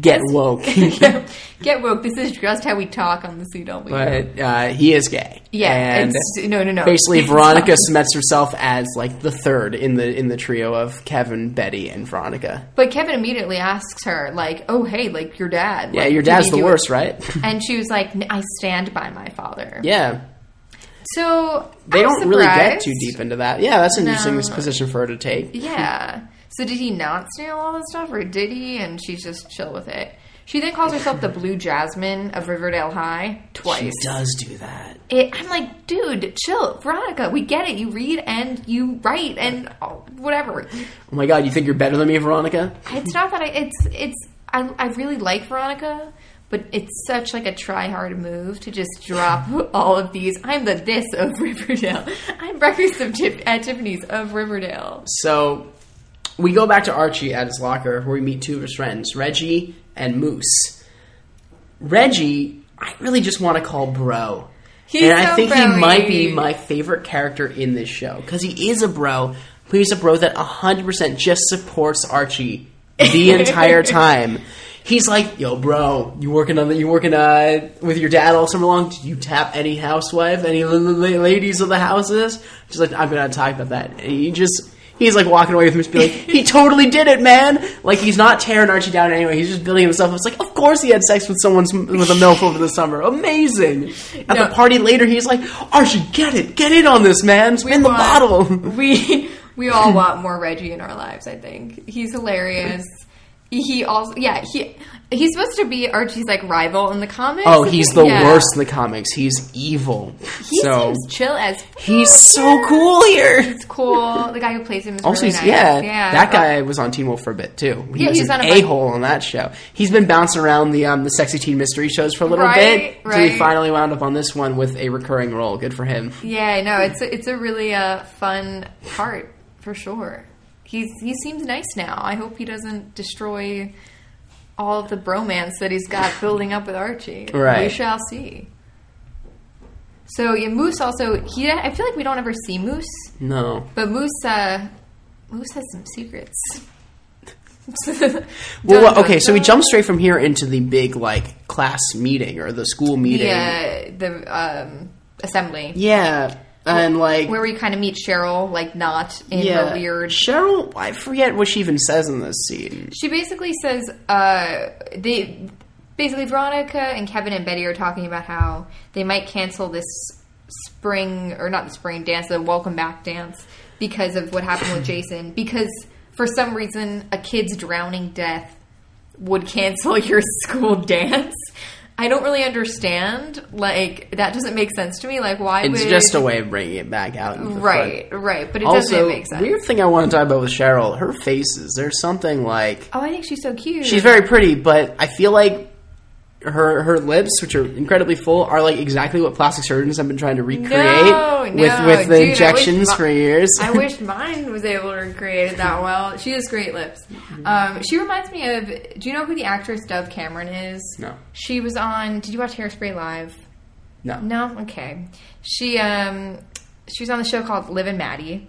Get woke. Get woke. This is just how we talk on the CW. but uh, he is gay. yeah, and no, no, no. basically Veronica cements herself as like the third in the in the trio of Kevin, Betty, and Veronica. But Kevin immediately asks her, like, "Oh, hey, like your dad." Yeah, like, your dad's the do it?" worst, right? And she was like, "I stand by my father." yeah. So They I'm don't really get too deep into that. Yeah, that's an interesting position for her to take. Yeah. So did he not steal all this stuff, or did he? And she's just chill with it. She then calls herself the Blue Jasmine of Riverdale High twice. She does do that. It, I'm like, dude, chill, Veronica. We get it. You read and you write and whatever. Oh my god, you think you're better than me, Veronica? It's not that I. It's it's. I I really like Veronica, but it's such like a try hard move to just drop all of these. I'm the this of Riverdale. I'm breakfast of Tip, at Tiffany's of Riverdale. So we go back to Archie at his locker where we meet two of his friends, Reggie and Moose. Reggie, I really just want to call bro. He's and I so think he might be my favorite character in this show because he is a bro, but he's a bro that 100% just supports Archie the entire time. He's like, "Yo, bro, you working on the you working uh with your dad all summer long? Did you tap any housewife, any l- l- ladies of the houses?" Just like, "I'm gonna talk about that." And he just he's like walking away with him, just be like, "He totally did it, man!" Like he's not tearing Archie down anyway. He's just building himself. Up. It's like, of course he had sex with someone with a milf over the summer. Amazing. At No. the party later, he's like, "Archie, get it, get in on this, man. Spin the bottle." we we all want more Reggie in our lives. I think he's hilarious. He also, yeah, he he's supposed to be Archie's like rival in the comics. Oh, he's the Yeah. worst in the comics. He's evil. He so seems chill as. he's so cool here. It's cool. The guy who plays him is Also, really he's, nice. yeah, yeah, that guy was on Teen Wolf for a bit too. He Yeah, was he's an a hole on that show. He's been bouncing around the um, the sexy teen mystery shows for a little Right, bit. So he finally wound up on this one with a recurring role. Good for him. Yeah, no, it's a, it's a really uh, fun part for sure. He's he seems nice now. I hope he doesn't destroy all of the bromance that he's got building up with Archie. Right. We shall see. So yeah, Moose also he. I feel like we don't ever see Moose, No. but Moose uh, Moose has some secrets. Well, Dun, well, dun, okay, so we jump straight from here into the big like class meeting or the school meeting. Yeah, the um, assembly Yeah, and like where we kind of meet Cheryl, like not in yeah, the weird Cheryl. I forget what she even says in this scene. She basically says uh, they basically Veronica and Kevin and Betty are talking about how they might cancel this spring or not the spring dance, the welcome back dance because of what happened with Jason. Because for some reason, a kid's drowning death would cancel your school dance. I don't really understand. Like that doesn't make sense to me. Like why It's would just a way of bringing it back out. right, front. right? But it Also, doesn't make sense. weird thing I want to talk about with Cheryl, her faces. There's something like Oh, I think she's so cute. she's very pretty, but I feel like her her lips, which are incredibly full, are like exactly what plastic surgeons have been trying to recreate No, with no, with the dude, injections my- for years. I wish mine was able to recreate it that well. She has great lips. Um, she reminds me of. Do you know who the actress Dove Cameron is? No. She was on. Did you watch Hairspray live? no, No. Okay. She um she was on the show called Liv and Maddie.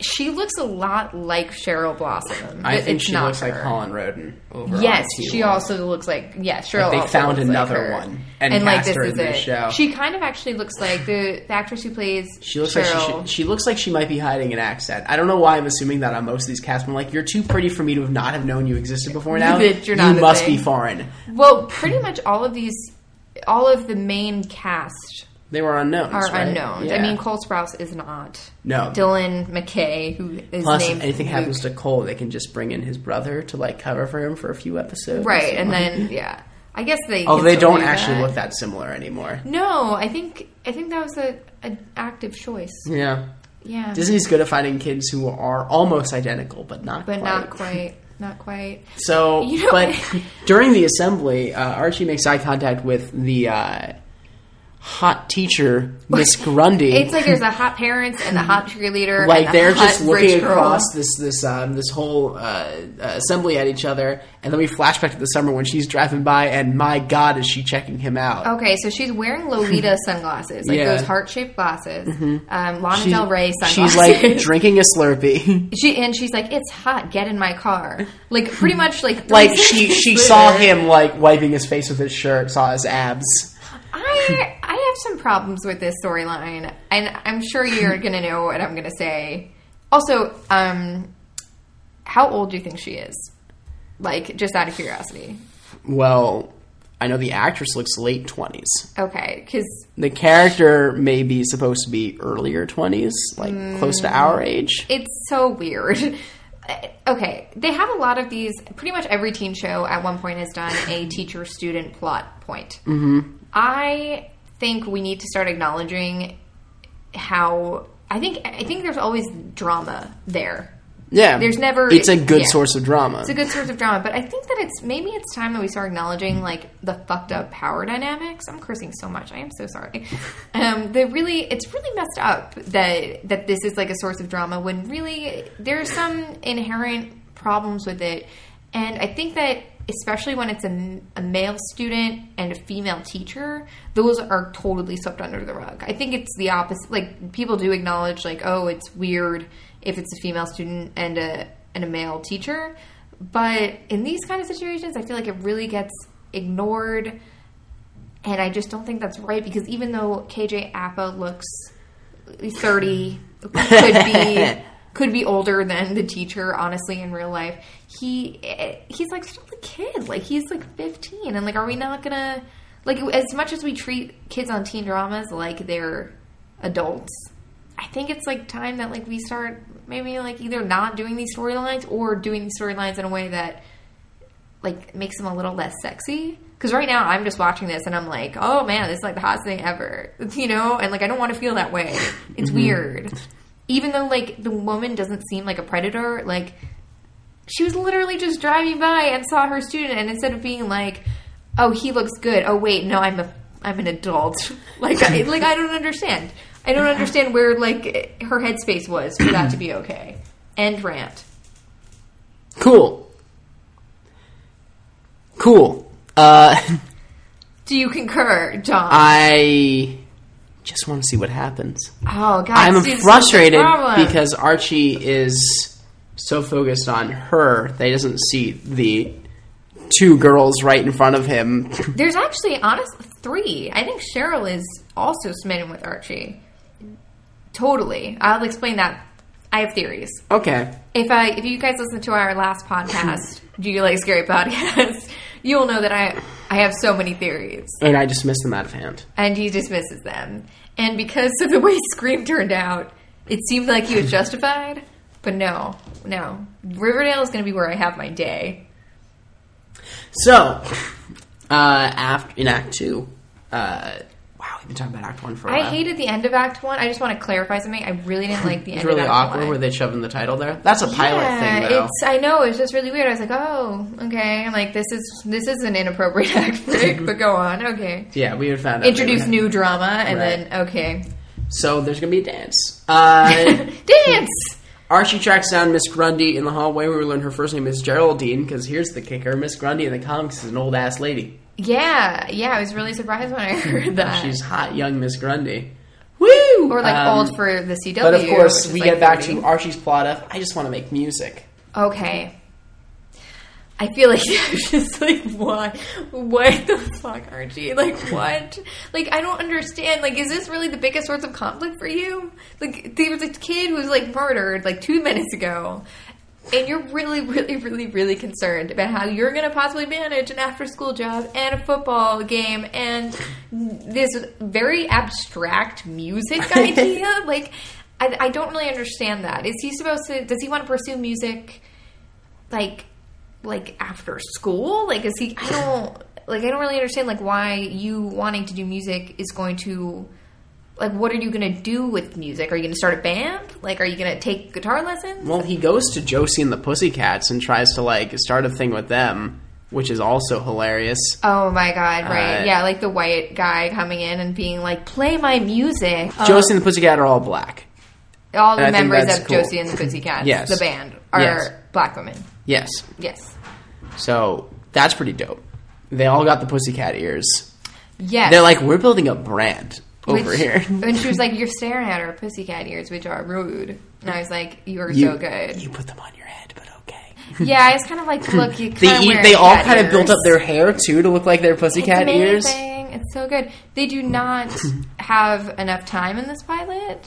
She looks a lot like Cheryl Blossom. I think she looks like her. Holland Roden. Over Yes, she also looks like yeah. Cheryl. Like they found like another her. one and like cast this her is in this show. She kind of actually looks like the, the actress who plays. She looks Cheryl. like she, she looks like she might be hiding an accent. I don't know why I'm assuming that on most of these casts. I'm like, you're too pretty for me to have not have known you existed before now. You must thing. be foreign. Well, pretty much all of these, all of the main cast They were unknowns. are right? unknowns. Yeah. I mean, Cole Sprouse is not. no. Dylan McKay, who is Plus, named if anything Luke. happens to Cole, they can just bring in his brother to like cover for him for a few episodes. right, and then yeah, I guess they. Oh, they don't do actually that. look that similar anymore. No, I think I think that was a an active choice. Yeah. Yeah, Disney's good at finding kids who are almost identical, but not but quite. not quite, not quite. So, You know- but during the assembly, uh, Archie makes eye contact with the uh, hot teacher, Miss Grundy. It's like there's a hot parents and a hot cheerleader. like they're just looking girl. across this this um, this whole uh, uh, assembly at each other, and then we flash back to the summer when she's driving by, and my God, is she checking him out? Okay, so she's wearing Lolita sunglasses, like Yeah. Mm-hmm. those heart shaped glasses. Um, Lana Del Rey sunglasses. she's like drinking a Slurpee. She and she's like, "It's hot. Get in my car." Like pretty much like like she she later. saw him like wiping his face with his shirt, saw his abs. I have some problems with this storyline, and I'm sure you're gonna know what I'm gonna say. Also, um, how old do you think she is? Like, just out of curiosity. Well, I know the actress looks late twenties. Okay, because The character may be supposed to be earlier twenties, like close to our age. it's so weird. Okay, they have a lot of these. Pretty much every teen show at one point has done a teacher-student plot point. Mm-hmm. I think we need to start acknowledging how. I think I think there's always drama there. Yeah, There's never- It's a good yeah. source of drama. It's a good source of drama, but I think that it's maybe it's time that we start acknowledging like the fucked up power dynamics. I'm cursing so much. I am so sorry. Um, the really, it's really messed up that that this is like a source of drama when really there's some inherent problems with it, and I think that especially when it's a, a male student and a female teacher, those are totally swept under the rug. I think it's the opposite. Like people do acknowledge, like, oh, it's weird if it's a female student and a and a male teacher, but in these kind of situations, I feel like it really gets ignored, and I just don't think that's right because even though KJ Apa looks thirty, could be could be older than the teacher honestly in real life. He he's like still a kid. Like he's like 15 and like are we not gonna like as much as we treat kids on teen dramas like they're adults i think it's like time that like we start maybe like either not doing these storylines or doing these storylines in a way that like makes them a little less sexy. Because right now i'm just watching this and i'm like oh man this is like the hottest thing ever you know? And like i don't want to feel that way. It's mm-hmm. weird even though like the woman doesn't seem like a predator, like she was literally just driving by and saw her student, and instead of being like, "Oh, he looks good," oh wait, no, I'm a I'm an adult. like I, like I don't understand. I don't understand where like her headspace was for that to be okay. End rant. Cool. Cool. Uh, Do you concur, John? I just want to see what happens. oh God, I'm see, this is the frustrated because Archie is so focused on her that he doesn't see the two girls right in front of him. there's actually honestly three. I think Cheryl is also smitten with Archie. Totally. I'll explain that. I have theories. okay. If I if you guys listen to our last podcast, Do You Like Scary podcasts? you'll know that I I have so many theories. And I dismissed them out of hand. And he dismisses them. And because of the way Scream turned out, it seemed like he was justified. But no, no. Riverdale is gonna be where I have my day. So, uh, after in Act Two, uh, we've been talking about Act One for. I hated the end of Act One. I just want to clarify something. I really didn't like the It's end really of Act awkward One. where they shoving the title there. That's a pilot yeah, thing, though. it's I know it's just really weird. I was like, oh, okay. I'm like, this is this is an inappropriate act break, but go on, okay. Yeah, we had found out. Introduce new drama and Right. then okay, So there's gonna be a dance. Uh, dance. Archie tracks down Miss Grundy in the hallway. where We learn her first name is Geraldine because here's the kicker: Miss Grundy in the comics is an old ass lady. Yeah, yeah. I was really surprised when I heard that. She's hot, young Miss Grundy. Woo! or like Um, old for the CW. But of course, we like get back to Archie's plot of I just want to make music. Okay. I feel like it's just like why what the fuck, Archie? Like what? Like I don't understand. Like, is this really the biggest source of conflict for you? Like there was a kid who was like murdered like two minutes ago, and you're really, really, really, really concerned about how you're going to possibly manage an after-school job and a football game and this very abstract music idea. like, I, I don't really understand that. Is he supposed to? Does he want to pursue music? like like after school like is he i don't like i don't really understand like why you wanting to do music is going to like what are you going to do with music are you going to start a band like are you going to take guitar lessons Well, he goes to Josie and the Pussycats and tries to like start a thing with them, which is also hilarious. oh my god right Uh, yeah like the white guy coming in and being like play my music Josie and the Pussycat are all black. all the members of cool. josie and the pussycats Yes. the band are Yes. black women Yes, yes so that's pretty dope. They all got the Pussycat ears. yes They're like, we're building a brand over Which- here. and she was like, "You're staring at her pussycat ears, which are rude." And I was like, "You are You- so good." You put them on your head, but okay. yeah, it's kind of like, "Look, you." They eat, they all kind of built up their hair too to look like their pussycat ears. It's so good. They do not have enough time in this pilot.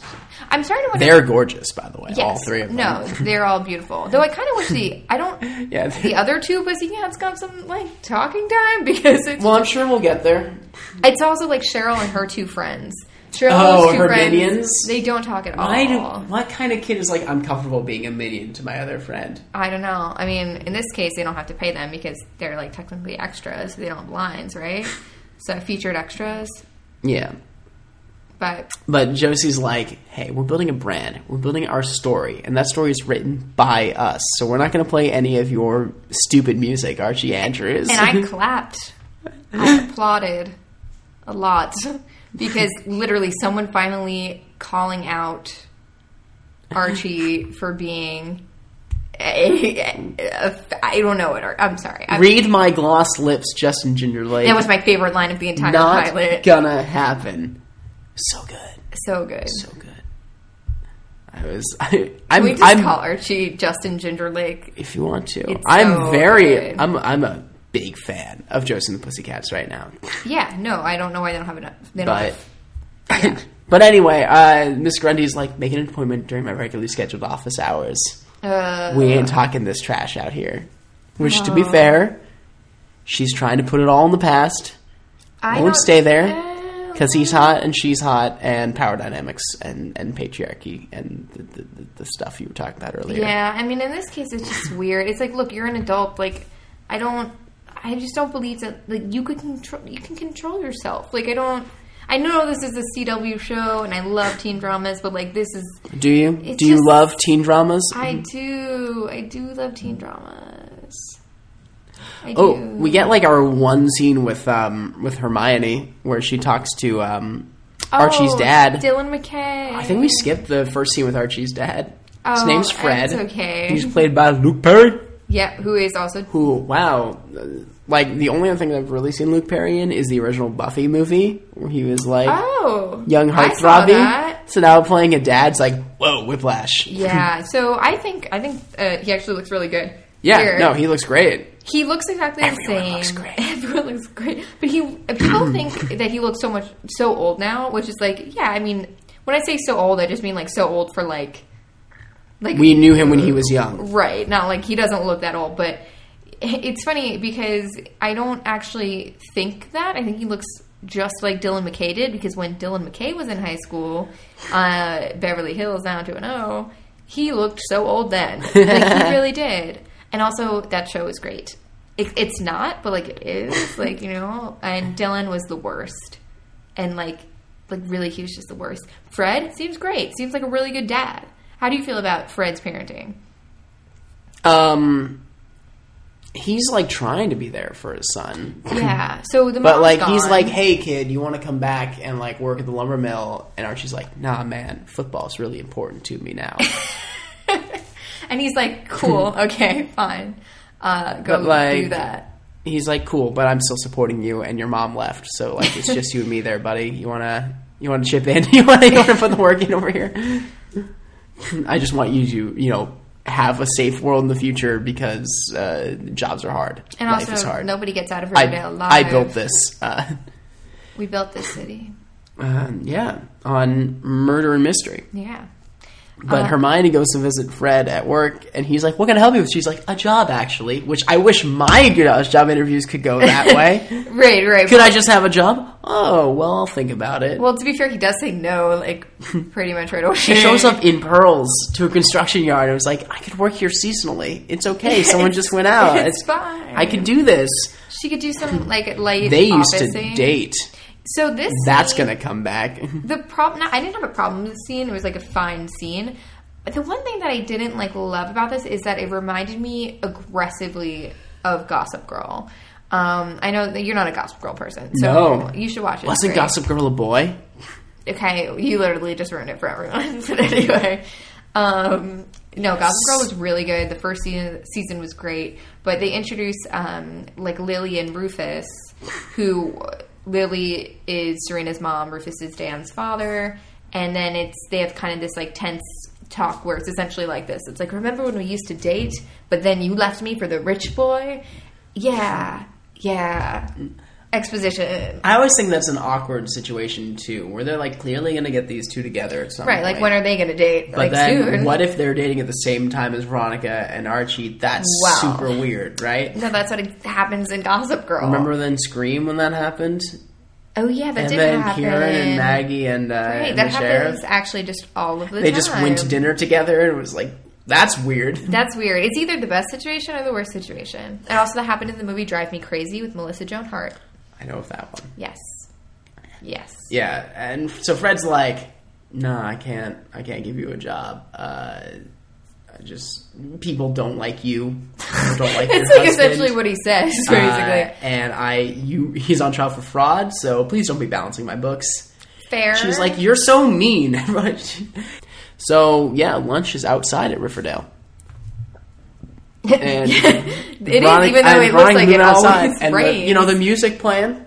I'm starting to wonder. They're gorgeous, by the way. yes, all three of them. No, they're all beautiful. Though I kind of wish the I don't. Yeah. The other two pussycats got some like talking time because it's well, I'm sure we'll get there. it's also like Cheryl and her two friends. Cheryl Oh, two her friends, minions? They don't talk at all. Do, what kind of kid is like uncomfortable being a minion to my other friend? I don't know. I mean, in this case, they don't have to pay them because they're like technically extras. They don't have lines, right? So featured extras. Yeah. But But Josie's like, hey, we're building a brand. We're building our story. And that story is written by us. So we're not going to play any of your stupid music, Archie Andrews. and I clapped. I applauded a lot because literally someone finally calling out Archie for being I, I don't know what. I'm sorry. I'm, Read my gloss lips, Justin Gingerlake. that was my favorite line of the entire not pilot. gonna happen. So good, so good. so good. I was. I, I'm. we just I'm call Archie Justin Gingerlake? if you want to. It's I'm so very. good. I'm. I'm a big fan of Josie and the Pussycats right now. Yeah, no, I don't know why they don't have enough. They don't But. have, yeah. but anyway, uh, Miss Grundy's like making an appointment during my regularly scheduled office hours. Uh, We ain't talking this trash out here. Which, to be fair, she's trying to put it all in the past. I won't stay there because he's hot and she's hot, and power dynamics and, and patriarchy and the, the, the, the stuff you were talking about earlier. Yeah, I mean, in this case, it's just weird. It's like, look, you're an adult. Like, I don't, I just don't believe that. Like, you could control, you can control yourself. Like, I don't. I know this is a CW show, and I love teen dramas, but like, this is. Do you? Do you love teen dramas? I do, I do love teen dramas. I oh, do. we get like our one scene with um with Hermione where she talks to um Archie's Oh, dad. Dylan McKay. I think we skipped the first scene with Archie's dad. His Oh, name's Fred. that's okay. He's played by Luke Perry. Yeah, who is also Who? Wow. Like the only other thing I've really seen Luke Perry in is the original Buffy movie where he was like oh young heartthrobbing. So now playing a dad's like whoa whiplash. Yeah, so I think I think uh, he actually looks really good. Yeah, Here. no, he looks great. He looks exactly Everyone the same. Everyone looks great. Everyone looks great. But he people think that he looks so much so old now, which is like, yeah, I mean, when I say so old, I just mean like so old for like like We knew him when he was young. right, not like he doesn't look that old, but it's funny because I don't actually think that. I think he looks just like Dylan McKay did because when Dylan McKay was in high school, uh, Beverly Hills 90210, he looked so old then. Like, he really did. And also, that show is great. It, it's not, but like it is. Like, you know, and Dylan was the worst. And like, like really, he was just the worst. Fred seems great. Seems like a really good dad. How do you feel about Fred's parenting? Um, he's like trying to be there for his son. Yeah. So the But mom's like he's gone. like, hey kid, you want to come back and like work at the lumber mill? And Archie's like, nah, man, football's really important to me now. and he's like, cool, okay, fine, uh, go But, like, do that. He's like, cool, but I'm still supporting you, and your mom left, so like it's just you and me there, buddy. You wanna you wanna chip in? You wanna you wanna put the work in over here? I just want you to you know have a safe world in the future because uh, jobs are hard. And Life also, is hard. nobody gets out of I, alive. I built this. Uh, We built this city. um, yeah, on murder and mystery. Yeah. But Uh, Hermione goes to visit Fred at work, and he's like, "What can I help you with?" She's like, "A job, actually." Which I wish my job interviews could go that way. Right, right. could I just have a job? Oh, well, I'll think about it. Well, to be fair, he does say no, like pretty much right away. she shows up in pearls to a construction yard and was like, "I could work here seasonally. It's okay. Someone just went out. It's fine. I can do this." She could do some like light. They used to officing. date. So this That's scene- gonna come back. The problem, I didn't have a problem with the scene. It was like a fine scene. But the one thing that I didn't like love about this is that it reminded me aggressively of Gossip Girl. Um, I know that you're not a Gossip Girl person, so No. you should watch it. Wasn't. Gossip Girl a boy? Okay, you literally just ruined it for everyone. but anyway, um, no, Gossip Girl was really good. The first season season was great, but they introduced um, like Lily and Rufus, who Lily is Serena's mom, Rufus is Dan's father, and then it's they have kind of this like tense talk where it's essentially like this. It's like remember when we used to date, but then you left me for the rich boy. Yeah, yeah. Exposition. I always think that's an awkward situation too, where they're like clearly gonna get these two together at some Right, like when are they going to date? But like then, soon. what if they're dating at the same time as Veronica and Archie? That's Wow. super weird, right? No, that's what happens in Gossip Girl. Remember then Scream when that happened? Oh yeah, that and did then happen. Kieran and Maggie and, uh, Right, and that the sheriff. happens actually just all of the They time. just went to dinner together and it was like, that's weird. That's weird. It's either the best situation or the worst situation. And also that happened in the movie Drive Me Crazy with Melissa Joan Hart. I know of that one. Yes. Yes. Yeah, and so Fred's like, "No, I can't. I can't give you a job. Uh, I just people don't like you. Don't like It's like husband. essentially what he says, Uh, basically. and I, you, he's on trial for fraud. So please don't be balancing my books." Fair. She's like, "You're so mean." so yeah, lunch is outside at Riverdale. And it is, even though it looks like it outside, always and the, rains. you know the music playing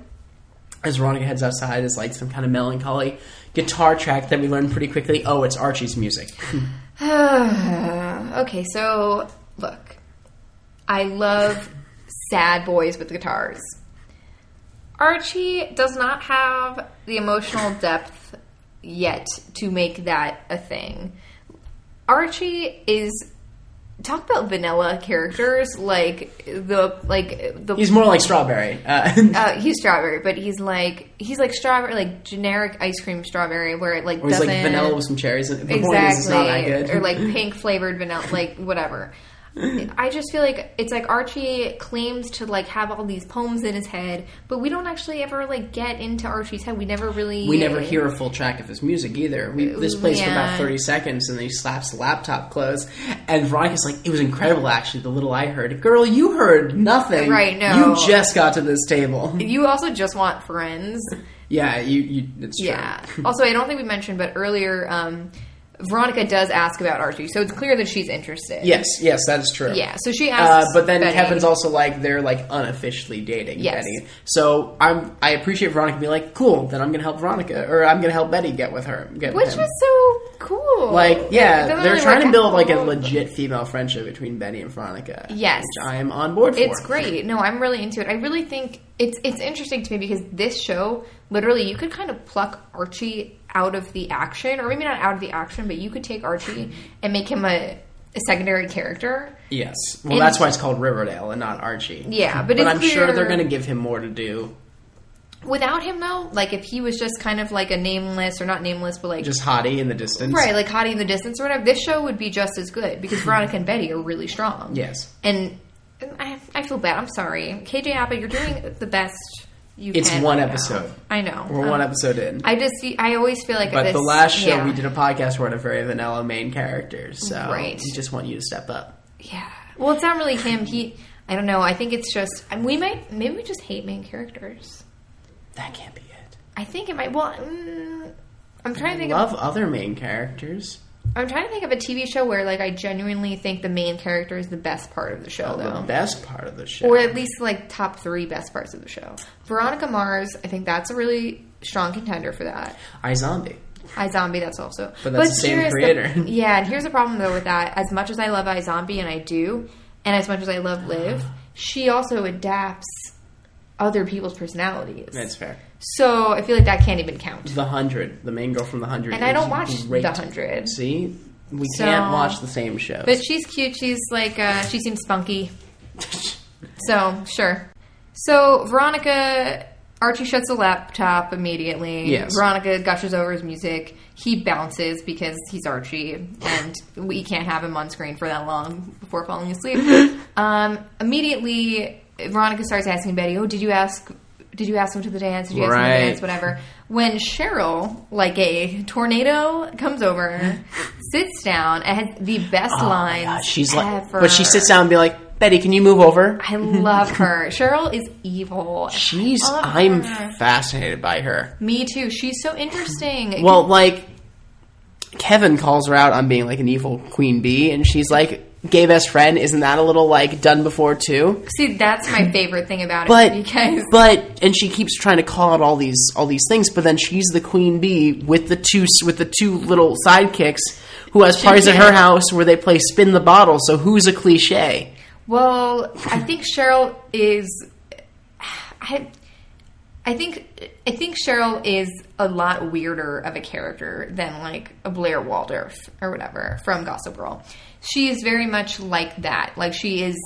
as Veronica heads outside is like some kind of melancholy guitar track that we learn pretty quickly. Oh, it's Archie's music. okay, so look, I love sad boys with guitars. Archie does not have the emotional depth yet to make that a thing. Archie is talk about vanilla characters like the like the He's more like Strawberry. Uh, uh, he's strawberry, but he's like he's like strawberry, like generic ice cream strawberry, where it like or he's like vanilla with some cherries. The exactly point is, it's not that good. or like pink flavored vanilla, like whatever. I just feel like it's like Archie claims to like have all these poems in his head, but we don't actually ever like get into Archie's head. We never really we never hear a full track of his music either. We, this plays for about 30 seconds and then he slaps the laptop closed. And Veronica's like, it was incredible actually, the little I heard. Girl, you heard nothing. Right, no. You just got to this table. You also just want friends. yeah, you, you it's true. Yeah. also, I don't think we mentioned, but earlier, um, Veronica does ask about Archie, so it's clear that she's interested. Yes, yes, that is true. Yeah. So she Uh, but then Betty- Kevin's also like they're like unofficially dating Yes. Betty. So I'm I appreciate Veronica being like, cool, then I'm gonna help Veronica or I'm gonna help Betty get with her. Get which him. was so cool. like yeah, they're really trying to build like a legit female friendship between Betty and Veronica. Yes. which I am on board for. It's great. No, I'm really into it. I really think it's it's interesting to me because this show, literally, you could kind of pluck Archie out of the action, or maybe not out of the action, but you could take Archie and make him a, a secondary character. Yes. Well, And- that's why it's called Riverdale and not Archie. Yeah, but but I'm sure they're going to give him more to do. Without him, though, like if he was just kind of like a nameless or not nameless, but like Just Hottie in the distance. right, like Hottie in the distance or whatever, this show would be just as good because Veronica and Betty are really strong. Yes. and and I, I feel bad. I'm sorry, KJ Apa, you're doing the best you It's can. one episode. I know. We're Um, one episode in. I just see. I always feel like but this, the last show yeah. we did a podcast where had a very vanilla main character, so Right. we just want you to step up. Yeah. Well, it's not really him. He. I don't know. I think it's just. We might. Maybe we just hate main characters. That can't be it. I think it might. Well, mm, I'm trying to think. Love Of, other main characters. I'm trying to think of a TV show where, like, I genuinely think the main character is the best part of the show, oh, though. The best part of the show. or at least like top three best parts of the show. Veronica Mars, I think that's a really strong contender for that. iZombie. iZombie, that's also. But that's the same creator. yeah, and here's the problem though with that. As much as I love iZombie, and I do, and as much as I love Liv, she also adapts other people's personalities. That's fair. So I feel like that can't even count. The Hundred, the main girl from The Hundred. And I don't watch great. The 100. See, we So- can't watch the same show. But she's cute. She's like uh, she seems spunky. So sure. So Veronica, Archie shuts the laptop immediately. Yes. Veronica gushes over his music. He bounces because he's Archie, and we can't have him on screen for that long before falling asleep. um, immediately, Veronica starts asking Betty, "Oh, did you ask?" Did you ask him to the dance? Did you ask him to Right. the dance? Whatever. When Cheryl, like a tornado, comes over, sits down, and has the best Oh lines she's like, but she sits down and be like, Betty, can you move over? I love her. Cheryl is evil. She's. I'm her. fascinated by her. Me too. She's so interesting. Well, like Kevin calls her out on being like an evil queen bee, and she's like, "Gay best friend." Isn't that a little like done before too? see, that's my favorite thing about it. But it because but and she keeps trying to call out all these all these things, but then she's the queen bee with the two with the two little sidekicks who has parties at her house where they play spin the bottle. So who's a cliche? well, I think Cheryl is. I, I think I think Cheryl is a lot weirder of a character than like a Blair Waldorf or whatever from Gossip Girl. She is very much like that. Like she is.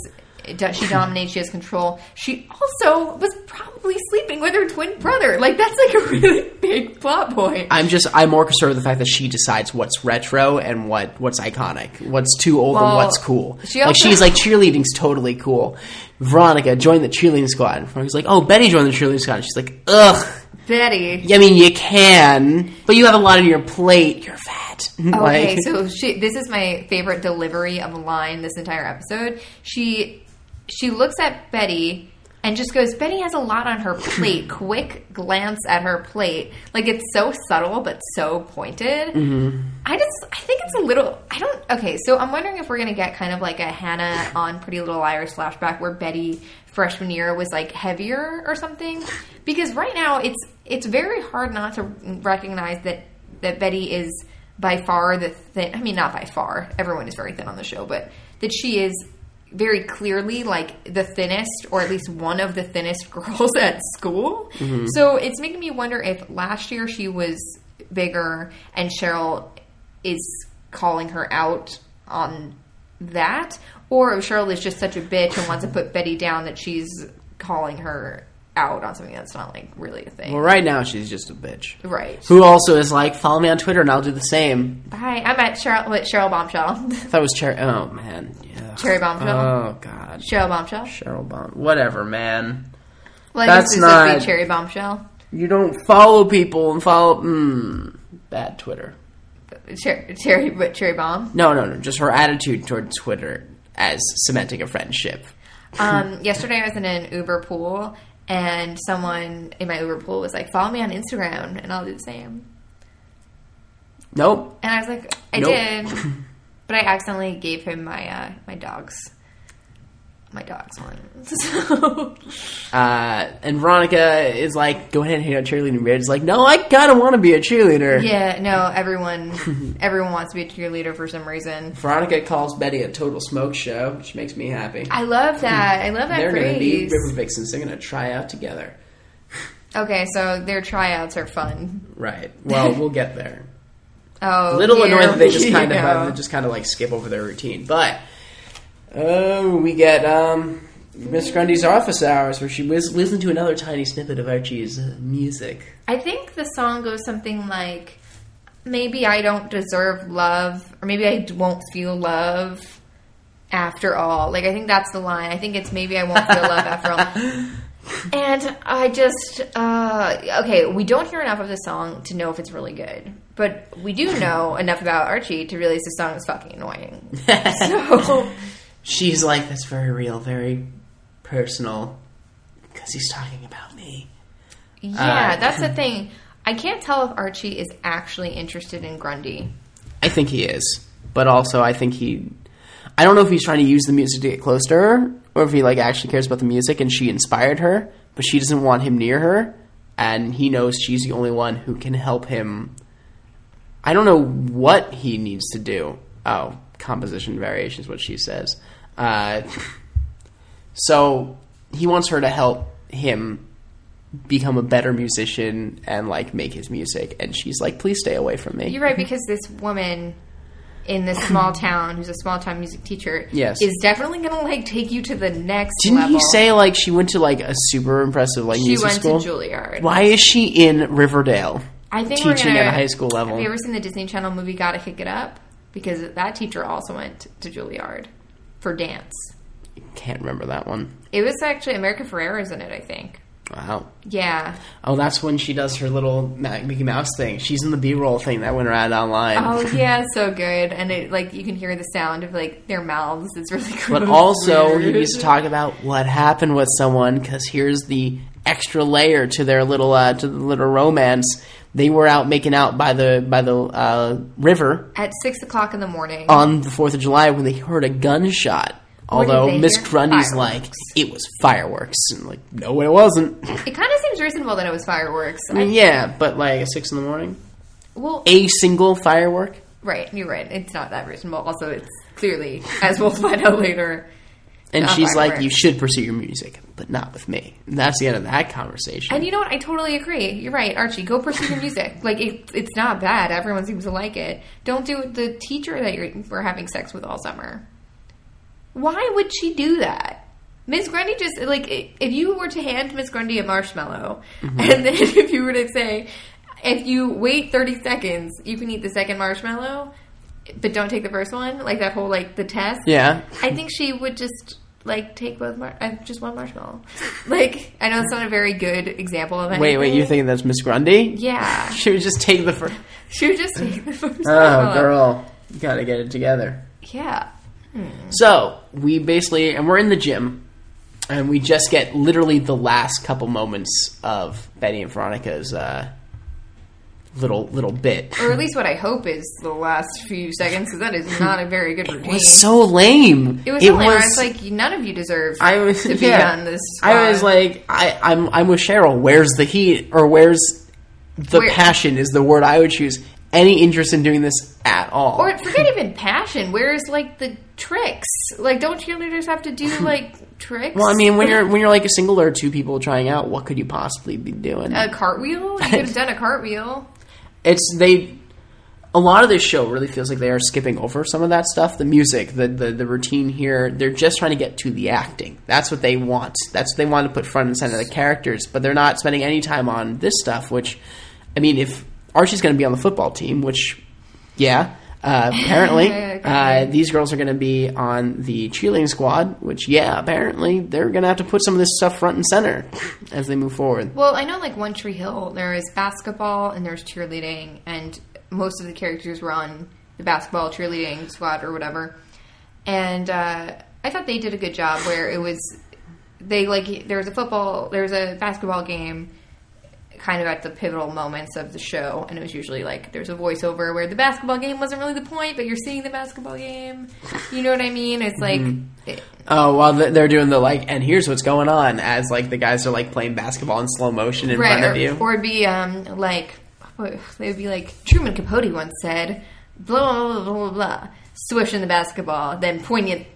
She dominates. She has control. She also was probably sleeping with her twin brother. Like that's like a really big plot point. I'm just I'm more concerned with the fact that she decides what's retro and what what's iconic, what's too old and what's cool. she like she's like cheerleading's totally cool. Veronica joined the cheerleading squad. Veronica's like, oh, Betty joined the cheerleading squad. And she's like, ugh. Betty. I mean, you can, but you have a lot on your plate. You're fat. Okay, like, so she, this is my favorite delivery of a line this entire episode. She she looks at Betty and just goes, Betty has a lot on her plate. Quick glance at her plate. Like it's so subtle but so pointed. Mm-hmm. I just, I think it's a little, I don't, okay, so I'm wondering if we're going to get kind of like a Hannah on Pretty Little Liars flashback where Betty freshman year was like heavier or something. Because right now it's, it's very hard not to recognize that, that Betty is by far the thin, I mean, not by far, everyone is very thin on the show, but that she is very clearly like the thinnest or at least one of the thinnest girls at school. Mm-hmm. So it's making me wonder if last year she was bigger and Cheryl is calling her out on that or if Cheryl is just such a bitch and wants to put Betty down that she's calling her out on something that's not like really a thing. Well, right now she's just a bitch. right. Who also is like, follow me on Twitter and I'll do the same. Hi, I'm at Cheryl with Cheryl Bombshell. That was Cherry. Oh man, yeah. Cherry Bombshell? Oh god, Cheryl Bombshell. Cheryl Bomb. Whatever, man. Well, That's guess this would be not- Cherry Bombshell. You don't follow people and follow. Mm, bad Twitter. Cherry, cherry, cherry bomb. No, no, no. Just her attitude toward Twitter as cementing a friendship. Um, yesterday I was in an Uber pool, and someone in my Uber pool was like, "Follow me on Instagram, and I'll do the same." Nope. And I was like, "I Nope. did," but I accidentally gave him my uh, my dog's my dog's one. So Uh, and Veronica is like, go ahead and hang out cheerleading. Red's like, no, I kind of want to be a cheerleader. yeah, no, everyone everyone wants to be a cheerleader for some reason. Veronica calls Betty a total smoke show, which makes me happy. I love that. I love that They're going to be. River Vixens. They're going to try out together. Okay, so their tryouts are fun. Right. Well, we'll get there. Oh, A little annoyed that they just kind of have, just kind of like skip over their routine, but oh, we get um, Miss Grundy's office hours where she was listening to another tiny snippet of Archie's uh, music. I think the song goes something like, "Maybe I don't deserve love, or maybe I won't feel love after all." Like I think that's the line. I think it's maybe I won't feel love after all. And I just uh, okay. We don't hear enough of the song to know if it's really good, but we do know enough about Archie to realize the song is fucking annoying. So She's like, that's very real, very personal, because he's talking about me. yeah, Uh, that's the thing. I can't tell if Archie is actually interested in Grundy. I think he is, but also I think he. I don't know if he's trying to use the music to get close to her, or if he like actually cares about the music and she inspired her, but she doesn't want him near her, and he knows she's the only one who can help him. I don't know what he needs to do. Oh, composition variation is what she says. Uh, so he wants her to help him become a better musician and like make his music, and she's like, "Please stay away from me." You're right because this woman in this small town, who's a small town music teacher, Yes. is definitely going to like take you to the next Didn't level. he say like she went to like a super impressive like she music school? She went to Juilliard? Why is she in Riverdale? I think teaching gonna, at a high school level? Have you ever seen the Disney Channel movie Gotta Kick It Up? Because that teacher also went to Juilliard for dance. Can't remember that one. It was actually America Ferrera's in it, I think. Wow. Yeah. Oh, that's when she does her little Mickey Mouse thing. She's in the B-roll thing that went around online. Oh yeah, so good. And it like you can hear the sound of like their mouths. It's really cool. But also, he needs to talk about what happened with someone because here's the extra layer to their little uh, to the little romance. They were out making out by the by the uh, river at six o'clock in the morning. on the Fourth of July when they heard a gunshot. Although Miss? Grundy's like, it was fireworks, and like, no, it wasn't. It kind of seems reasonable that it was fireworks. I, mean, yeah, but like at six in the morning, well, a single firework. right, you're right. It's not that reasonable. Also, it's clearly, as we'll find out later. And she's like, you should pursue your music, but not with me. And that's the end of that conversation. And you know what? I totally agree. You're right, Archie. Go pursue your music. Like it, it's not bad. Everyone seems to like it. Don't do the teacher that you're we're having sex with all summer. Why would she do that? Miss Grundy just like if you were to hand Miss Grundy a marshmallow, Mm-hmm. and then if you were to say, if you wait thirty seconds, you can eat the second marshmallow, but don't take the first one. Like that whole like the test. yeah. I think she would just like take both mar- uh, just one marshmallow. Like I know it's not a very good example of anything. Wait, wait, you think that's Miss Grundy? Yeah, She would just take the first. she would just take the first Oh, marshmallow. girl, you gotta get it together. Yeah, So we basically, and we're in the gym, and we just get literally the last couple moments of Betty and Veronica's uh, little little bit. Or at least what I hope is the last few seconds, because that is not a very good routine. It was so lame. It was so lame. I was like, none of you deserve I was to be yeah. on this. I was like, I, I'm I'm with Cheryl. Where's the heat, or where's the Where- passion? Is the word I would choose. Any interest in doing this at all? Or forget even passion. Where's like the tricks? Like, don't cheerleaders have to do like tricks? well, I mean, when you're when you're like a single or two people trying out, what could you possibly be doing? a cartwheel, you could have done a cartwheel. It's they a lot of this show really feels like they are skipping over some of that stuff. The music the, the the routine here they're just trying to get to the acting. That's what they want. That's what they want to put front and center the characters. But they're not spending any time on this stuff which i mean if archie's going to be on the football team which yeah uh, apparently uh, these girls are going to be on the cheerleading squad which yeah apparently they're going to have to put some of this stuff front and center as they move forward Well, I know like One Tree Hill, there is basketball and there's cheerleading, and most of the characters were on the basketball cheerleading squad or whatever. And uh, I thought they did a good job where it was they like there was a football, there was a basketball game, kind of at the pivotal moments of the show, and it was usually like there's a voiceover where the basketball game wasn't really the point, but you're seeing the basketball game. You know what I mean? It's like. It, Oh, while th- they're doing the like, and here's what's going on as like the guys are like playing basketball in slow motion in front or, of you. or it'd be um, like they would be like Truman Capote once said, blah blah blah blah blah, blah swishing the basketball, then poignant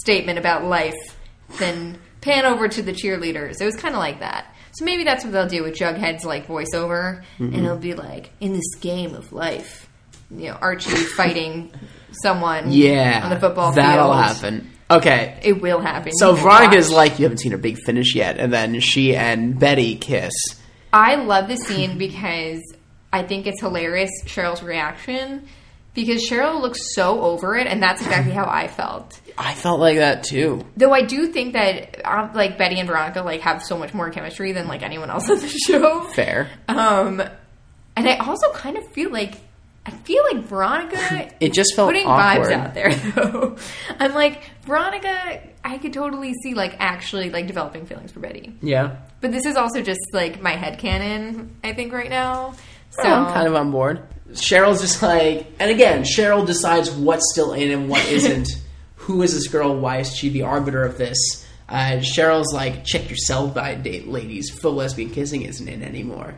statement about life, then pan over to the cheerleaders. It was kind of like that. So maybe that's what they'll do with Jughead's like voiceover, Mm-hmm. and it'll be like in this game of life, you know, Archie fighting someone, yeah, on the football that'll field. happen. Okay, It will happen. so Veronica's like, you haven't seen her big finish yet, and then she and Betty kiss. I love the scene because I think it's hilarious Cheryl's reaction because Cheryl looks so over it, and that's exactly how I felt. I felt like that too. Though I do think that um, like Betty and Veronica like have so much more chemistry than like anyone else on the show. Fair. Um, and I also kind of feel like I feel like Veronica It just felt putting awkward. vibes out there though. I'm like Veronica. I could totally see like actually like developing feelings for Betty. Yeah, But this is also just like my head headcanon, I think, right now. So so I'm kind of on board. Cheryl's just like, and again, Cheryl decides what's still in and what isn't. Who is this girl? Why is she the arbiter of this? Uh, Cheryl's like, check yourself by date, ladies. Full lesbian kissing isn't in anymore.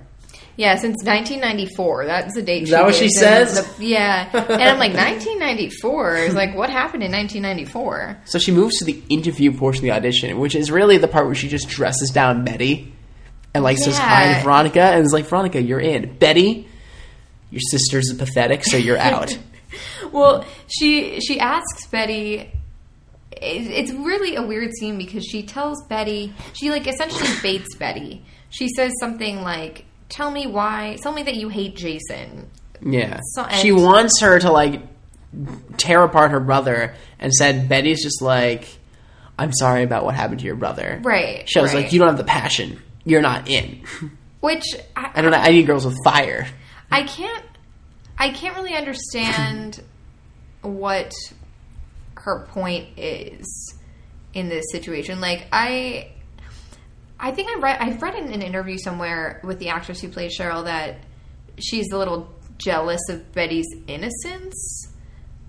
yeah, since 1994, that's the date. Is that what she says? The- yeah, and I'm like 1994. It's like what happened in 1994? So she moves to the interview portion of the audition, which is really the part where she just dresses down Betty and like says hi to Veronica and is like, Veronica, you're in. Betty, your sister's pathetic, so you're out. Well, she she asks Betty. It's really a weird scene because she tells Betty she like essentially baits Betty. She says something like, "Tell me why. Tell me that you hate Jason." yeah. So- she wants her to like tear apart her brother and said Betty's just like, I'm sorry about what happened to your brother. Right, She was right. like, you don't have the passion. You're not in. Which I, I don't know. I need girls with fire. I can't I can't really understand what her point is in this situation. Like I I think I read I've read in an interview somewhere with the actress who plays Cheryl that she's a little jealous of Betty's innocence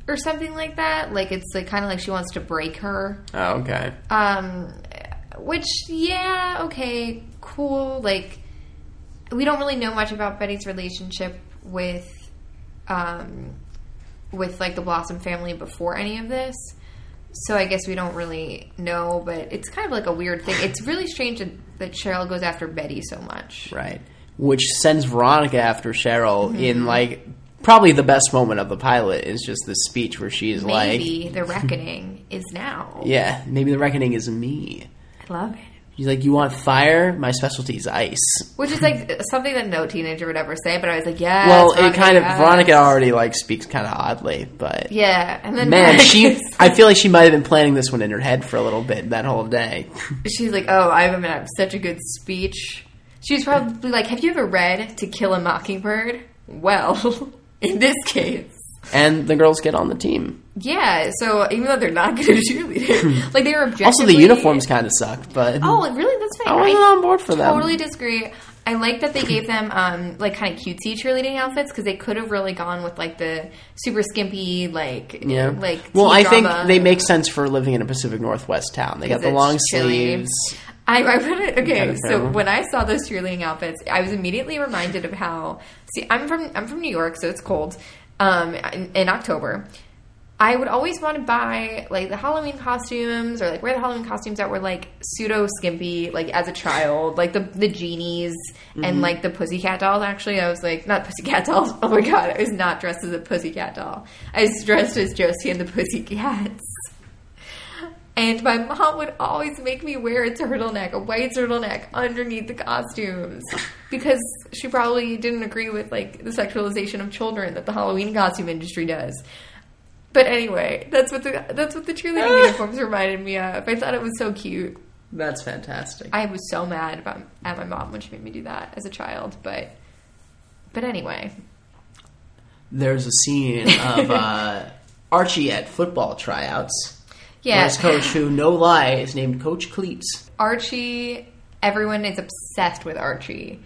or something like that. Like it's like kind of like she wants to break her. Oh, okay. Um, which, yeah, okay, cool. Like, we don't really know much about Betty's relationship with, um, with like the Blossom family before any of this. So I guess we don't really know, but it's kind of like a weird thing. It's really strange that, Cheryl goes after Betty so much. Right. Which sends Veronica after Cheryl Mm-hmm. in like probably the best moment of the pilot is just this speech where she's like, Maybe the reckoning is now. "Yeah, maybe the reckoning is me." I love it. She's like, "You want fire? My specialty is ice." Which is like something that no teenager would ever say, but I was like, yeah. well, it kind of Veronica already like speaks kind of oddly, but Yeah, and then man, she I feel like she might have been planning this one in her head for a little bit that whole day. she's like, oh, I haven't had such a good speech. She's probably like, have you ever read To Kill a Mockingbird? Well, in this case, and the girls get on the team. Yeah, so even though they're not good at cheerleading, like they were objectively Also, the uniforms kind of suck, but Oh, really? That's fine. I wasn't on board for them. Totally disagree. I like that they gave them um, like kind of cutesy cheerleading outfits because they could have really gone with like the super skimpy like Yeah. like well, I think they make sense for living in a Pacific Northwest town. They got the long chilly. sleeves. I, I read it. Okay, Kind of so when I saw those cheerleading outfits, I was immediately reminded of how. See, I'm from I'm from New York, so it's cold um, in, in October. I would always want to buy like the Halloween costumes or like wear the Halloween costumes that were like pseudo skimpy, like as a child, like the the genies Mm-hmm. and like the pussycat dolls. Actually, I was like not pussycat dolls. Oh my god, I was not dressed as a pussycat doll. I was dressed as Josie and the Pussycats. And my mom would always make me wear a turtleneck, a white turtleneck underneath the costumes because she probably didn't agree with like the sexualization of children that the Halloween costume industry does. But anyway, that's what the that's what the cheerleading uniforms reminded me of. I thought it was so cute. That's fantastic. I was so mad about at my mom when she made me do that as a child, but but anyway, There's a scene of uh, Archie at football tryouts. Yeah. Coach, who no lie, is named Coach Cleats. Archie, everyone is obsessed with Archie.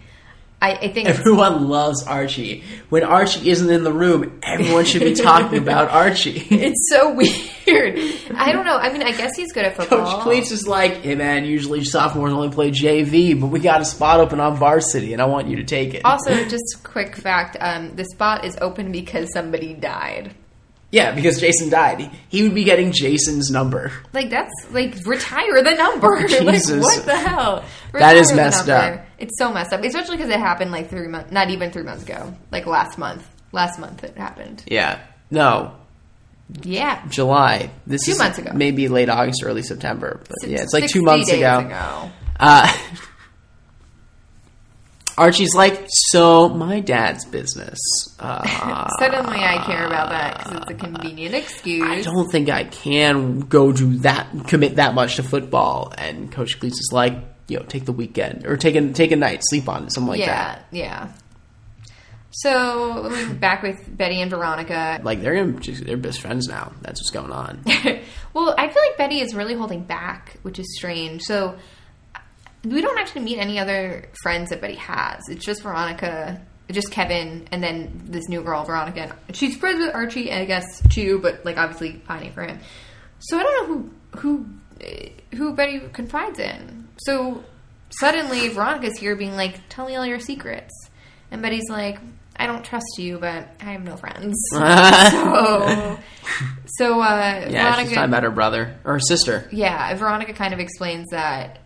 I, I think Everyone loves Archie. When Archie isn't in the room, everyone should be talking about Archie. It's so weird. I don't know. I mean, I guess he's good at football. Coach Cleats is like, hey man, usually sophomores only play JV, but we got a spot open on varsity, and I want you to take it. Also, just a quick fact: um, the spot is open because somebody died. Yeah, because Jason died. He would be getting Jason's number. Like that's like retire the number. like Jesus. what the hell? That is Retire messed up. It's so messed up, especially because it happened like three months, not even three months ago, like last month. Last month it happened. Yeah. No, Yeah, July. This Two is months ago. Maybe late August, early September. But yeah, it's like two months days ago. Uh, Archie's like, so my dad's business. Uh, Suddenly, I care about that because it's a convenient excuse. I don't think I can go do that, commit that much to football. And Coach Cleats is like, you know, take the weekend or take a take a night, sleep on it, something like yeah, that. yeah. So we're back with Betty and Veronica. Like they're just, they're best friends now. That's what's going on. well, I feel like Betty is really holding back, which is strange. So we don't actually meet any other friends that Betty has. It's just Veronica, just Kevin, and then this new girl, Veronica. And she's friends with Archie, I guess, too, but like obviously pining for him. So I don't know who who eh, who Betty confides in. So suddenly Veronica's here, being like, "Tell me all your secrets," and Betty's like. I don't trust you, but I have no friends. so, so uh, Yeah, Veronica, she's talking about her brother or her sister. yeah, Veronica kind of explains that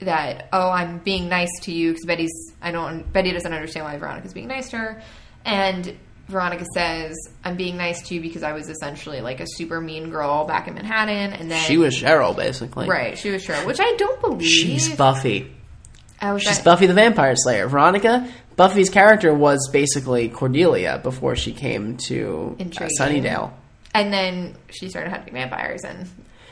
that oh, I'm being nice to you because Betty's I don't Betty doesn't understand why Veronica's being nice to her, and Veronica says I'm being nice to you because I was essentially like a super mean girl back in Manhattan, and then She was Cheryl, basically. right, she was Cheryl, which I don't believe. She's Buffy. Was She's at- Buffy the Vampire Slayer. Veronica, Buffy's character was basically Cordelia before she came to uh, Sunnydale. and then she started hunting vampires, and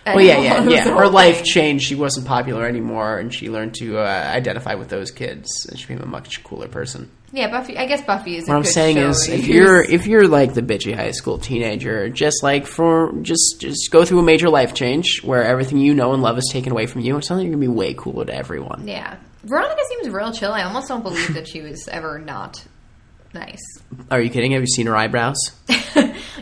Well, yeah, yeah, yeah. Her life thing. changed. She wasn't popular anymore, and she learned to uh, identify with those kids, and she became a much cooler person. Yeah, Buffy. I guess Buffy is. What a I'm good saying show is, if you're if you're like the bitchy high school teenager, just like for just just go through a major life change where everything you know and love is taken away from you, it's something you're gonna be way cooler to everyone. Yeah. Veronica seems real chill. I almost don't believe that she was ever not nice. Are you kidding? Have you seen her eyebrows?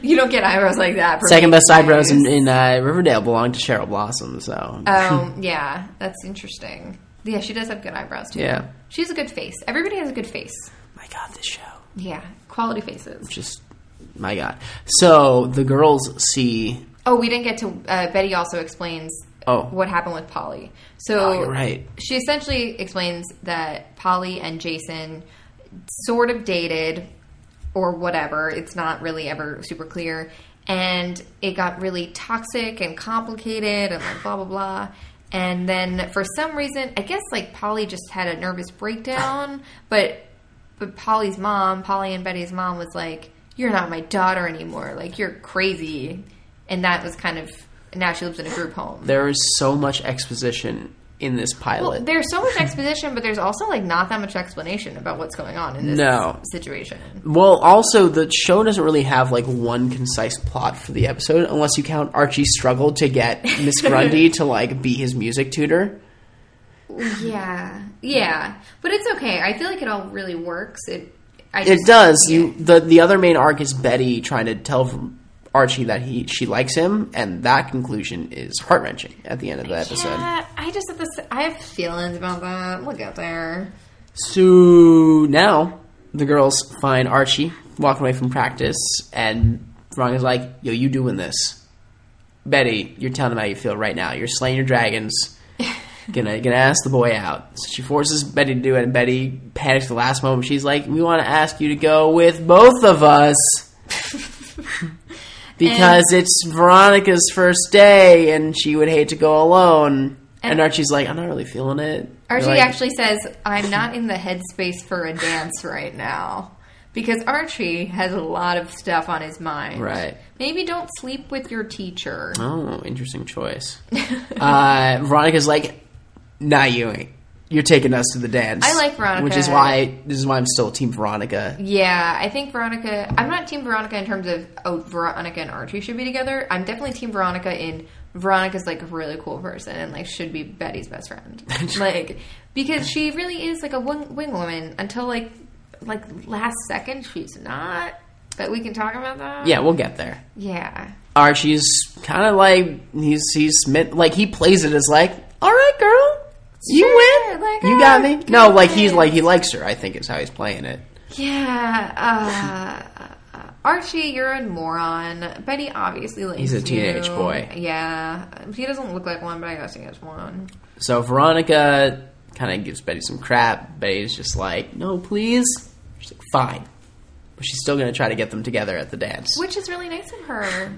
you don't get eyebrows like that. for Second best eyebrows in, in uh, Riverdale belong to Cheryl Blossom. So Oh, yeah. That's interesting. Yeah, she does have good eyebrows, too. yeah, She has a good face. Everybody has a good face. my God, this show Yeah. Quality faces. just my God. So the girls see. Oh, we didn't get to. Uh, Betty also explains Oh. what happened with Polly. So Oh, right. she essentially explains that Polly and Jason sort of dated or whatever. It's not really ever super clear. And it got really toxic and complicated and like blah, blah, blah. And then for some reason, I guess like Polly just had a nervous breakdown, but but Polly's mom, Polly and Betty's mom was like, You're not my daughter anymore. Like, you're crazy. And that was kind of, now she lives in a group home. There is so much exposition in this Well, pilot. there's so much exposition, but there's also like not that much explanation about what's going on in this No. situation. Well, also the show doesn't really have like one concise plot for the episode, unless you count Archie's struggle to get Miss Grundy to like be his music tutor. Yeah, yeah, but it's okay. I feel like it all really works. It, I It just- does. You the the other main arc is Betty trying to tell Archie that he she likes him, and that conclusion is heart wrenching at the end of the episode. Yeah, I just have this. I have feelings about that. We'll get there. So now the girls find Archie walking away from practice, and Ron is like, "Yo, you doing this? Betty, you're telling him how you feel right now. You're slaying your dragons. Gonna gonna ask the boy out." So she forces Betty to do it, and Betty panics the last moment. She's like, "We want to ask you to go with both of us." Because it's Veronica's first day, and she would hate to go alone. And, And- Archie's like, "I'm not really feeling it." Archie like, actually says, "I'm not in the headspace for a dance right now." Because Archie has a lot of stuff on his mind. Right. Maybe don't sleep with your teacher. Oh, interesting choice. uh, Veronica's like, "Nah, you ain't. You're taking us to the dance." I like Veronica. which is why this is why I'm still Team Veronica. Yeah, I think Veronica. I'm not Team Veronica in terms of oh Veronica and Archie should be together. I'm definitely Team Veronica in Veronica's like a really cool person and like should be Betty's best friend. like because she really is like a wing, wing woman until like like last second she's not. But we can talk about that. Yeah, we'll get there. Yeah. Archie's kind of like he's he's like he plays it as like, "All right, girl, you Sure, win, like, you uh, got me." good No, like he's like he likes her. I think is how he's playing it. Yeah. Uh, Archie, you're a moron. Betty obviously likes He's a teenage you. boy. Yeah. He doesn't look like one, but I guess he is one. So Veronica kind of gives Betty some crap. Betty's just like, "No, please." She's like, "Fine," but she's still gonna try to get them together at the dance. Which is really nice of her.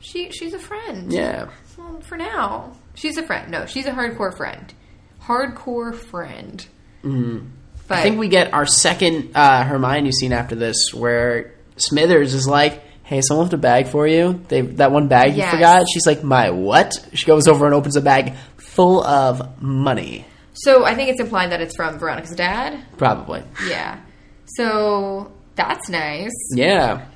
She she's a friend. Yeah. Well, for now, she's a friend. No, she's a hardcore friend. Hardcore friend. Mm-hmm. But I think we get our second uh, Hermione scene after this, where Smithers is like, "Hey, someone left a bag for you. They that one bag Yes. you forgot." She's like, "My what?" She goes over and opens a bag full of money. so. I think it's implied that it's from Veronica's dad. Probably. Yeah. So that's nice. Yeah.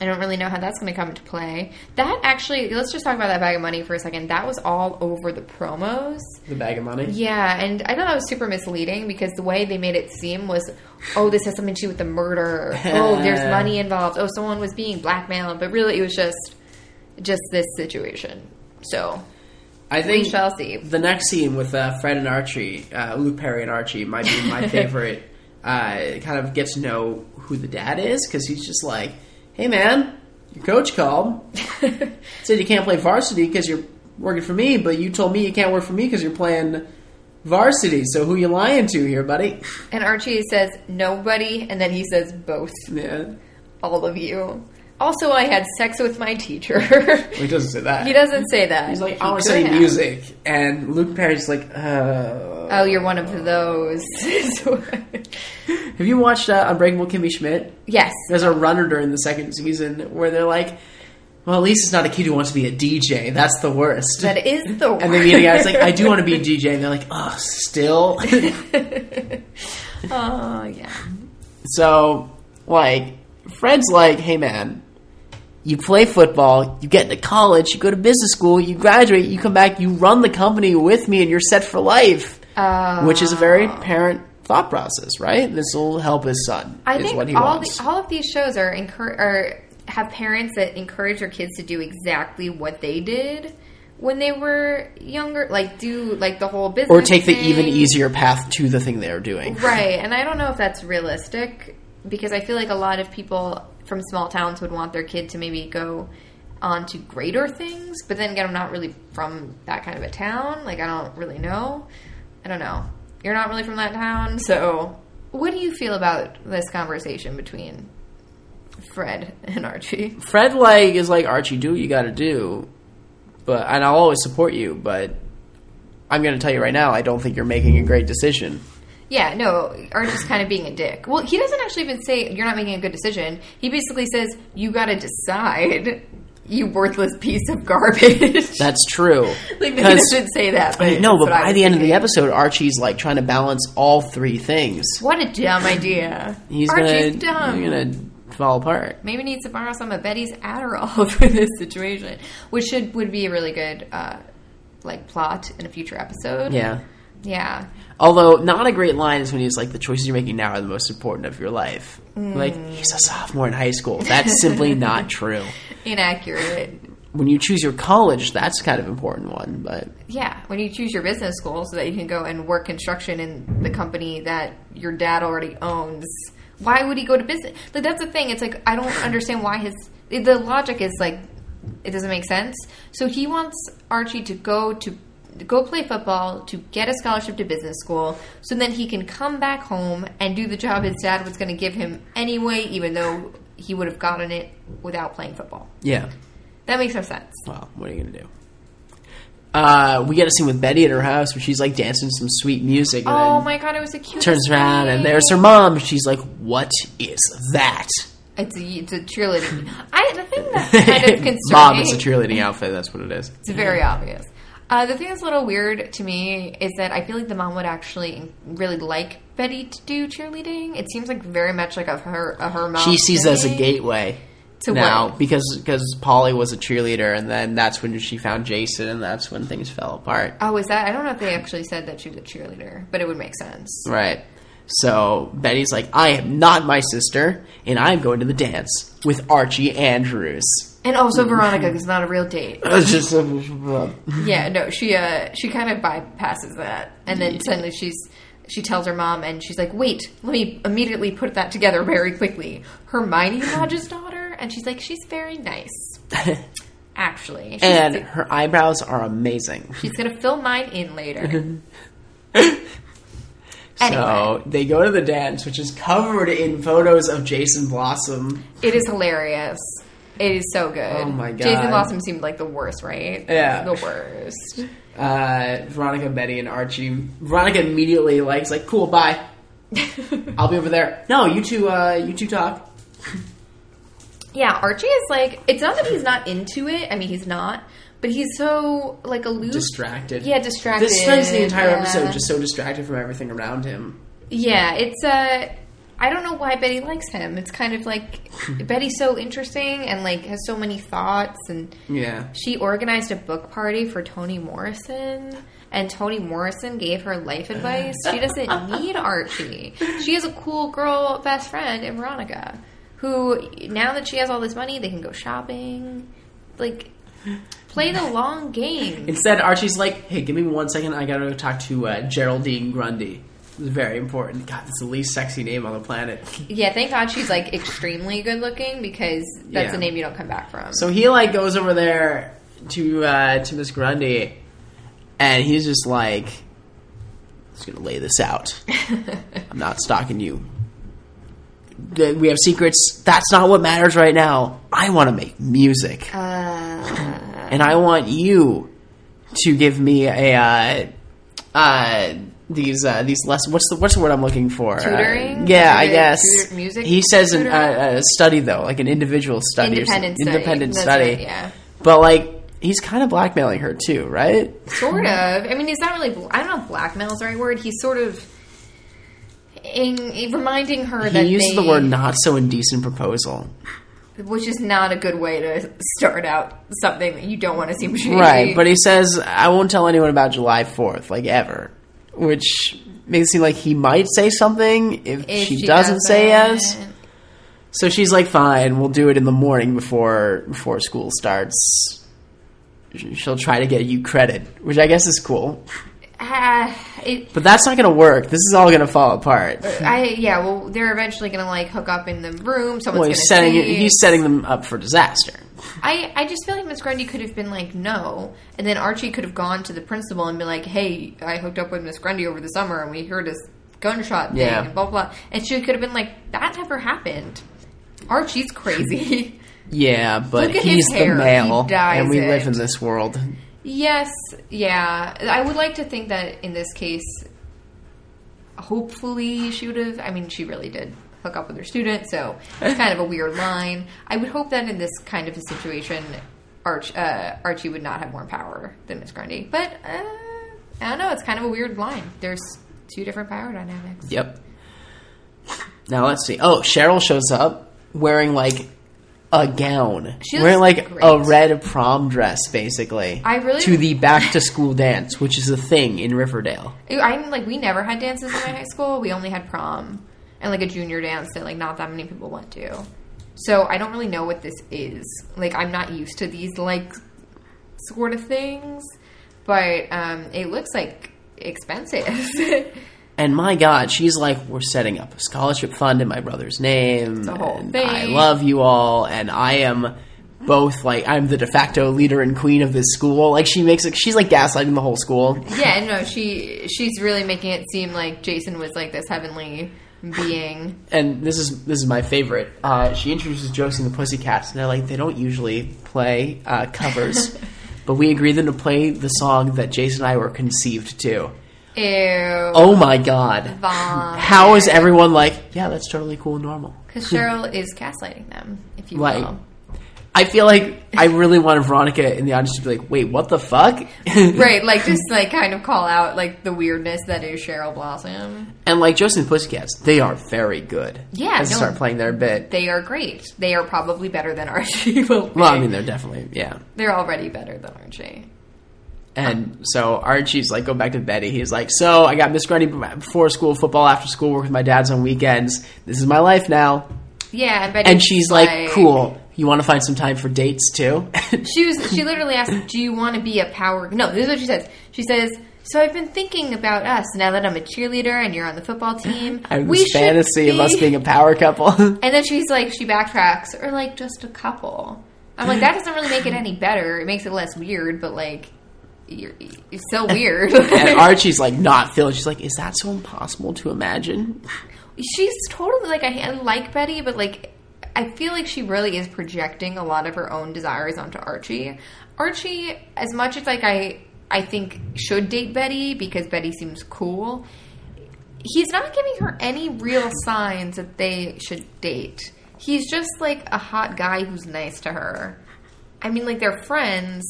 I don't really know how that's going to come into play. That actually, let's just talk about that bag of money for a second. That was all over the promos. The bag of money. Yeah, and I thought that was super misleading because the way they made it seem was, oh, this has something to do with the murder. oh, there's money involved. Oh, someone was being blackmailed. But really, it was just, just this situation. So I we think shall see. the next scene with uh, Fred and Archie, uh, Luke Perry and Archie, might be my favorite. uh, kind of gets to know who the dad is because he's just like, "Hey, man, your coach called, said you can't play varsity because you're working for me, but you told me you can't work for me because you're playing varsity. So who you lying to here, buddy?" And Archie says nobody, and then he says both, Yeah, all of you. Also, I had sex with my teacher. he doesn't say that. he doesn't say that. He's like, He "I want to study have. music," and Luke Perry's like, "Uh." Oh, you're one of those. Have you watched uh, Unbreakable Kimmy Schmidt? yes. There's a runner during the second season where they're like, well, at least it's not a kid who wants to be a DJ. That's the worst. That is the worst. and then the guy's like, I do want to be a DJ. And they're like, oh, still? Oh, yeah. so, like, Fred's like, hey, man, you play football, you get into college, you go to business school, you graduate, you come back, you run the company with me, and you're set for life. Uh, Which is a very parent thought process, right? This will help his son, I is think what he all, the, all of these shows are, encour- are have parents that encourage their kids to do exactly what they did when they were younger, like do like the whole business or take the even easier path to the thing they're doing. Right, and I don't know if that's realistic because I feel like a lot of people from small towns would want their kid to maybe go on to greater things, but then again, I'm not really from that kind of a town. Like, I don't really know. I don't know. You're not really from that town, so what do you feel about this conversation between Fred and Archie? Fred like is like Archie, do what you got to do, but and I'll always support you. But I'm to tell you right now, I don't think you're making a great decision. Yeah, no, Archie's kind of being a dick. Well, he doesn't actually even say you're not making a good decision. He basically says you got to decide. you worthless piece of garbage. That's true. like they 'Cause- didn't say that. I But that's but by the end of the episode, Archie's like trying to balance all three things. what a dumb idea. He's Archie's gonna, dumb. you're gonna fall apart. Maybe needs to borrow some of Betty's Adderall for this situation, which should would be a really good uh, like plot in a future episode. Yeah. yeah. Although not a great line is when he's like, "The choices you're making now are the most important of your life." Mm. Like he's a sophomore in high school. That's simply not true. Inaccurate. When you choose your college, that's kind of important one. But Yeah, when you choose your business school so that you can go and work construction in the company that your dad already owns, why would he go to business? Like that's the thing. It's like I don't understand why his the logic is like it doesn't make sense. So he wants Archie to go to go play football to get a scholarship to business school so then he can come back home and do the job his dad was going to give him anyway even though he would have gotten it without playing football. yeah, That makes no sense. well, what are you gonna do? Uh, we get a scene with Betty at her house where she's like dancing some sweet music. And Oh my god, it was the cute. turns around and there's her mom. She's like, "What is that?" It's a, it's a cheerleading. I the thing that's kind of concerning. Mom is a cheerleading outfit. That's what it is. It's very obvious. Uh, the thing that's a little weird to me is that I feel like the mom would actually really like Betty to do cheerleading. It seems like very much like a her a her mom. She sees it as a gateway To now what? because because Polly was a cheerleader, and then that's when she found Jason, and that's when things fell apart. Oh, is that? I don't know if they actually said that she was a cheerleader, but it would make sense. Right. So Betty's like, I am not my sister, and I'm going to the dance with Archie Andrews. And also Veronica is not a real date. It's just Yeah, no, she uh she kind of bypasses that, and then suddenly she's she tells her mom, and she's like, "Wait, let me immediately put that together very quickly." Hermione Lodge's daughter, and she's like, "She's very nice, actually." She's, and her eyebrows are amazing. she's gonna fill mine in later. So they go to the dance, which is covered in photos of Jason Blossom. it is hilarious. It is so good. Oh my God. Jason Blossom seemed like the worst, right? Yeah. the worst. Uh, Veronica, Betty, and Archie. Veronica immediately likes like, cool, bye. I'll be over there. No, you two, uh, you two talk. Yeah, Archie is like it's not that he's not into it. I mean, he's not, but he's so like aloof. Distracted. Yeah, distracted. This spends the entire yeah. episode just so distracted from everything around him. Yeah, it's uh I don't know why Betty likes him. It's kind of like Betty's so interesting and like has so many thoughts and Yeah. she organized a book party for Toni Morrison and Toni Morrison gave her life advice. She doesn't need Archie. She has a cool girl best friend in Veronica who now that she has all this money, they can go shopping. Like play the long game. Instead, Archie's like, "Hey, give me one second. I gotta go talk to uh, Geraldine Grundy. It's very important. God, that's the least sexy name on the planet." Yeah, thank God she's like extremely good looking because that's Yeah. a name you don't come back from. So he like goes over there to uh, to Miss Grundy, and he's just like, "I'm "Just gonna lay this out. I'm not stalking you. We have secrets. That's not what matters right now. I want to make music, Uh, and I want you to give me a uh, uh, these uh, these lessons. What's the what's the word I'm looking for? Tutoring? Uh, yeah, I guess. tutor- music he says an, uh, a study though, like an individual study, Independent study. independent That's study. right, yeah. But like, he's kind of blackmailing her too, right? sort of. I mean, he's not really. I don't know if blackmail is the right word. He's sort of in, in reminding her that He that uses they, the word "not so indecent" proposal. which is not a good way to start out something that you don't want to seem shady. Right, but he says, I won't tell anyone about July 4th, like ever. Which makes it seem like he might say something if, If she, doesn't, say yes. So she's like, fine, we'll do it in the morning before before school starts. She'll try to get you credit, which I guess is cool. Ah, it, But that's not going to work. This is all going to fall apart. I yeah. Well, they're eventually going to like hook up in the room. Someone's Well, he's setting see. he's setting them up for disaster. I, I just feel like Miss Grundy could have been like, no. And then Archie could have gone to the principal and been like, hey, I hooked up with Miss Grundy over the summer and we heard this gunshot thing Yeah. and blah, blah. And she could have been like, that never happened. Archie's crazy. Yeah, but he's the male, and we it. live in this world. Yes, yeah. I would like to think that in this case, hopefully she would have, I mean, she really did hook up with her student, so it's kind of a weird line. I would hope that in this kind of a situation, Arch, uh, Archie would not have more power than Miss Grundy. But uh, I don't know. It's kind of a weird line. There's two different power dynamics. Yep. Now let's see. Oh, Cheryl shows up wearing like a gown, She wearing like great. a red prom dress, basically. I really- to the back to school dance, which is a thing in Riverdale. I'm like, we never had dances in my high school. We only had prom and like a junior dance that like not that many people went to. So I don't really know what this is. Like, I'm not used to these like sort of things, but um, it looks like expensive. And my God, she's like, we're setting up a scholarship fund in my brother's name. The whole and thing. I love you all, and I am both like I'm the de facto leader and queen of this school. Like she makes it, she's like gaslighting the whole school. yeah, no, she she's really making it seem like Jason was like this heavenly being. and this is this is my favorite. Uh, she introduces Josie and the Pussycats, and they're like, they don't usually play uh, covers, but we agreed them to play the song that Jason and I were conceived to. Ew. Oh my god! Vomit. How is everyone like? Yeah, that's totally cool and normal. Because Cheryl is gaslighting them, if you Like, will. I feel like I really wanted Veronica in the audience to be like, wait, what the fuck? Right, like just like kind of call out like the weirdness that is Cheryl Blossom. And like the Pussycats, they are very good. Yeah, Let's no. start playing their bit. They are great. They are probably better than Archie will be. Well, I mean, they're definitely yeah. they're already better than Archie. And so Archie's like, go back to Betty. He's like, so I got Miss Grundy before school, football after school, work with my dad's on weekends. This is my life now. Yeah, and Betty And she's like, cool. You want to find some time for dates too? She was. She literally asked, "Do you want to be a power?" No, this is what she says. She says, "So I've been thinking about us now that I'm a cheerleader and you're on the football team. I we fantasy of us be-" being a power couple. And then she's like, she backtracks, or like just a couple. I'm like, that doesn't really make it any better. It makes it less weird, but like, you're, it's still weird. and Archie's like, not feeling. She's like, is that so impossible to imagine? she's totally like I, I like Betty, but like I feel like she really is projecting a lot of her own desires onto Archie. Archie, as much as like I I think should date Betty because Betty seems cool, he's not giving her any real signs that they should date. He's just like a hot guy who's nice to her. I mean, like they're friends,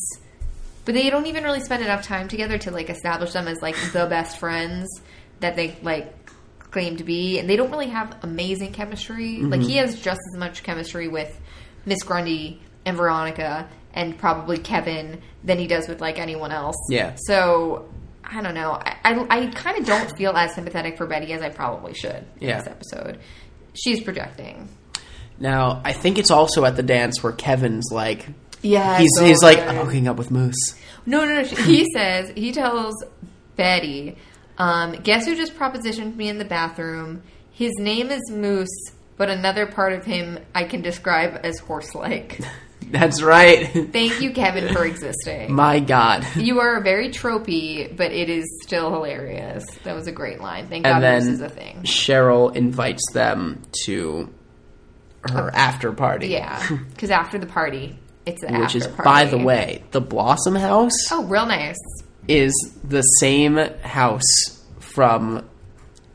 but they don't even really spend enough time together to like establish them as like the best friends that they like claim to be. And they don't really have amazing chemistry. Like mm-hmm. he has just as much chemistry with Miss Grundy and Veronica and probably Kevin than he does with like anyone else. Yeah. So I don't know. I I, I kind of don't feel as sympathetic for Betty as I probably should in Yeah. this episode. She's projecting. Now, I think it's also at the dance where Kevin's like, Yeah, he's, he's like, I'm hooking up with Moose. No, no, no. He says he tells Betty, um, "Guess who just propositioned me in the bathroom? His name is Moose, but another part of him I can describe as horse-like." That's right. Thank you, Kevin, for existing. My God. you are very tropey, but it is still hilarious. That was a great line. Thank And God Moose is a thing. Cheryl invites them to her after party. Yeah, because after the party, it's the Which is, party. by the way, the Blossom House oh, real nice. is the same house from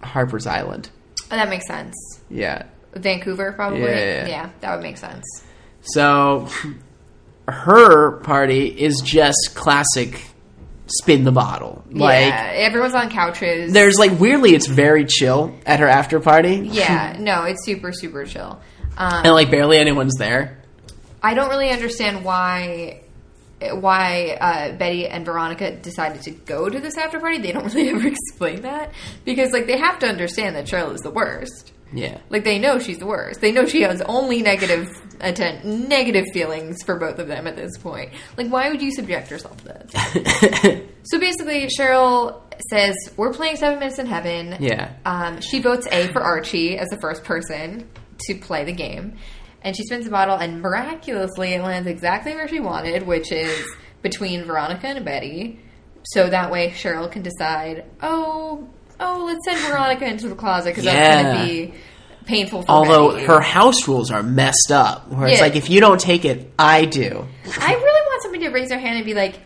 Harper's Island. Oh, that makes sense. Yeah. Vancouver, probably. Yeah, yeah, yeah. that would make sense. So her party is just classic spin the bottle. Like yeah, everyone's on couches. there's like weirdly it's very chill at her after party. Yeah, no, it's super super chill. Um, And like barely anyone's there. I don't really understand why why uh, Betty and Veronica decided to go to this after party. They don't really ever explain that because like they have to understand that Cheryl is the worst. Yeah. Like they know she's the worst. They know she has only negative atten- negative feelings for both of them at this point. Like why would you subject yourself to this? so basically, Cheryl says we're playing Seven Minutes in Heaven. Yeah. Um, she votes A for Archie as the first person to play the game. And she spins the bottle, and miraculously, it lands exactly where she wanted, which is between Veronica and Betty. So that way, Cheryl can decide, oh, oh, let's send Veronica into the closet because that's going to be painful for her. Although Betty. her house rules are messed up, where it's like if you don't take it, I do. I really want somebody to raise their hand and be like,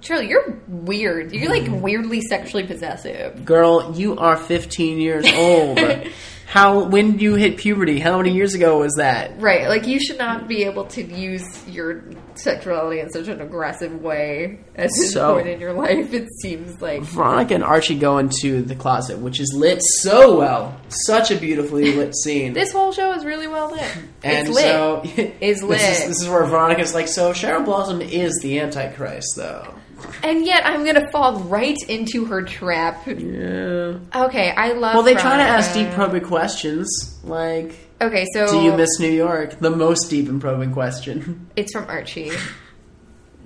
Cheryl, you're weird. You're like mm-hmm. weirdly sexually possessive. Girl, you are 15 years old. How when you hit puberty? How many years ago was that? Right, like you should not be able to use your sexuality in such an aggressive way at this So- point in your life. It seems like Veronica and Archie go into the closet, which is lit so well. Such a beautifully lit scene. this whole show is really well lit. and it's lit. so This lit. is, this is where Veronica's like, so Cheryl Blossom is the Antichrist, though. And yet I'm gonna fall right into her trap. Yeah. Okay, I love. Well, they try to ask deep probing questions, like, Okay, so "Do you miss New York?" The most deep and probing question. It's from Archie.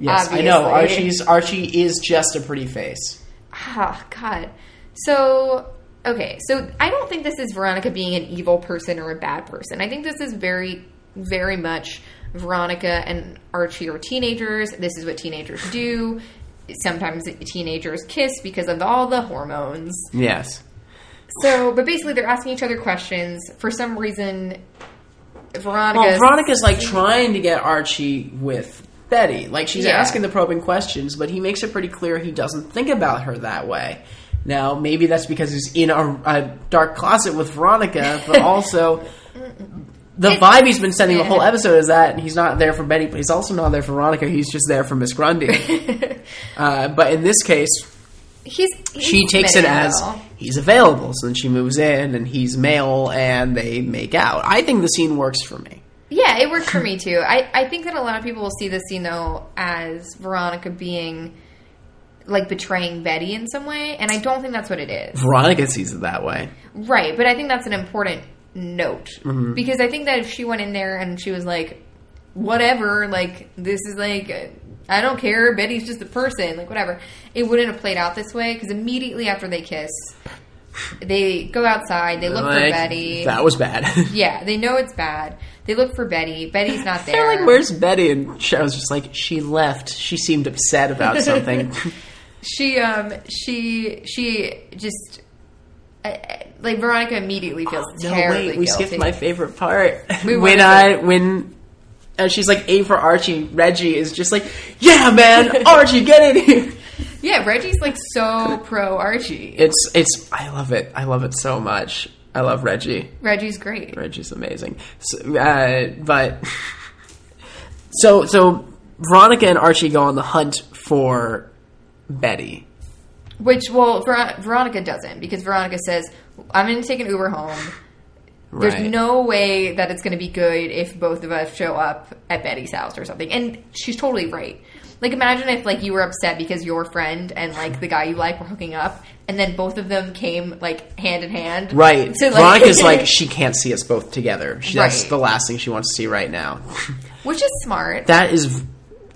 yes, I know. Archie's Archie is just a pretty face. Ah, God. So, okay, so I don't think this is Veronica being an evil person or a bad person. I think this is very, very much Veronica and Archie are teenagers. This is what teenagers do. Sometimes teenagers kiss because of all the hormones. Yes. So, but basically, they're asking each other questions. For some reason, Veronica. Well, Veronica's like trying to get Archie with Betty. Like she's Yeah. asking the probing questions, but he makes it pretty clear he doesn't think about her that way. Now, maybe that's because he's in a, a dark closet with Veronica, but also the It's- vibe he's been sending the whole episode is that he's not there for Betty, but he's also not there for Veronica. He's just there for Miss Grundy. uh, but in this case, he's, he's she takes it as he's available. So then she moves in, and he's male, and they make out. I think the scene works for me. Yeah, it worked for me too. I, I think that a lot of people will see this scene though as Veronica being like betraying Betty in some way, and I don't think that's what it is. Veronica sees it that way. Right, but I think that's an important note Mm-hmm. because I think that if she went in there and she was like, whatever, like this is like. I don't care. Betty's just a person, like whatever. It wouldn't have played out this way because immediately after they kiss, they go outside. They look for Betty. That was bad. yeah, they know it's bad. They look for Betty. Betty's not there. They're like, "Where's Betty?" And I was just like, "She left. She seemed upset about something." she um she she just uh, like Veronica immediately feels no, terribly wait, we guilty. skipped my favorite part. What when I when uh, she's like A for Archie, Reggie is just like, "Yeah, man, Archie, get in here." yeah, Reggie's like so pro Archie. It's it's. I love it. I love it so much. I love Reggie. Reggie's great. Reggie's amazing. So, uh, but so so Veronica and Archie go on the hunt for Betty. Which well, Ver- Veronica doesn't because Veronica says, "I'm going to take an Uber home." There's no way that it's going to be good if both of us show up at Betty's house or something. And she's totally right. Like imagine if like you were upset because your friend and like the guy you like were hooking up, and then both of them came like hand in hand. Right. So, to, Veronica's like she can't see us both together. She, That's the last thing she wants to see right now. which is smart. That is,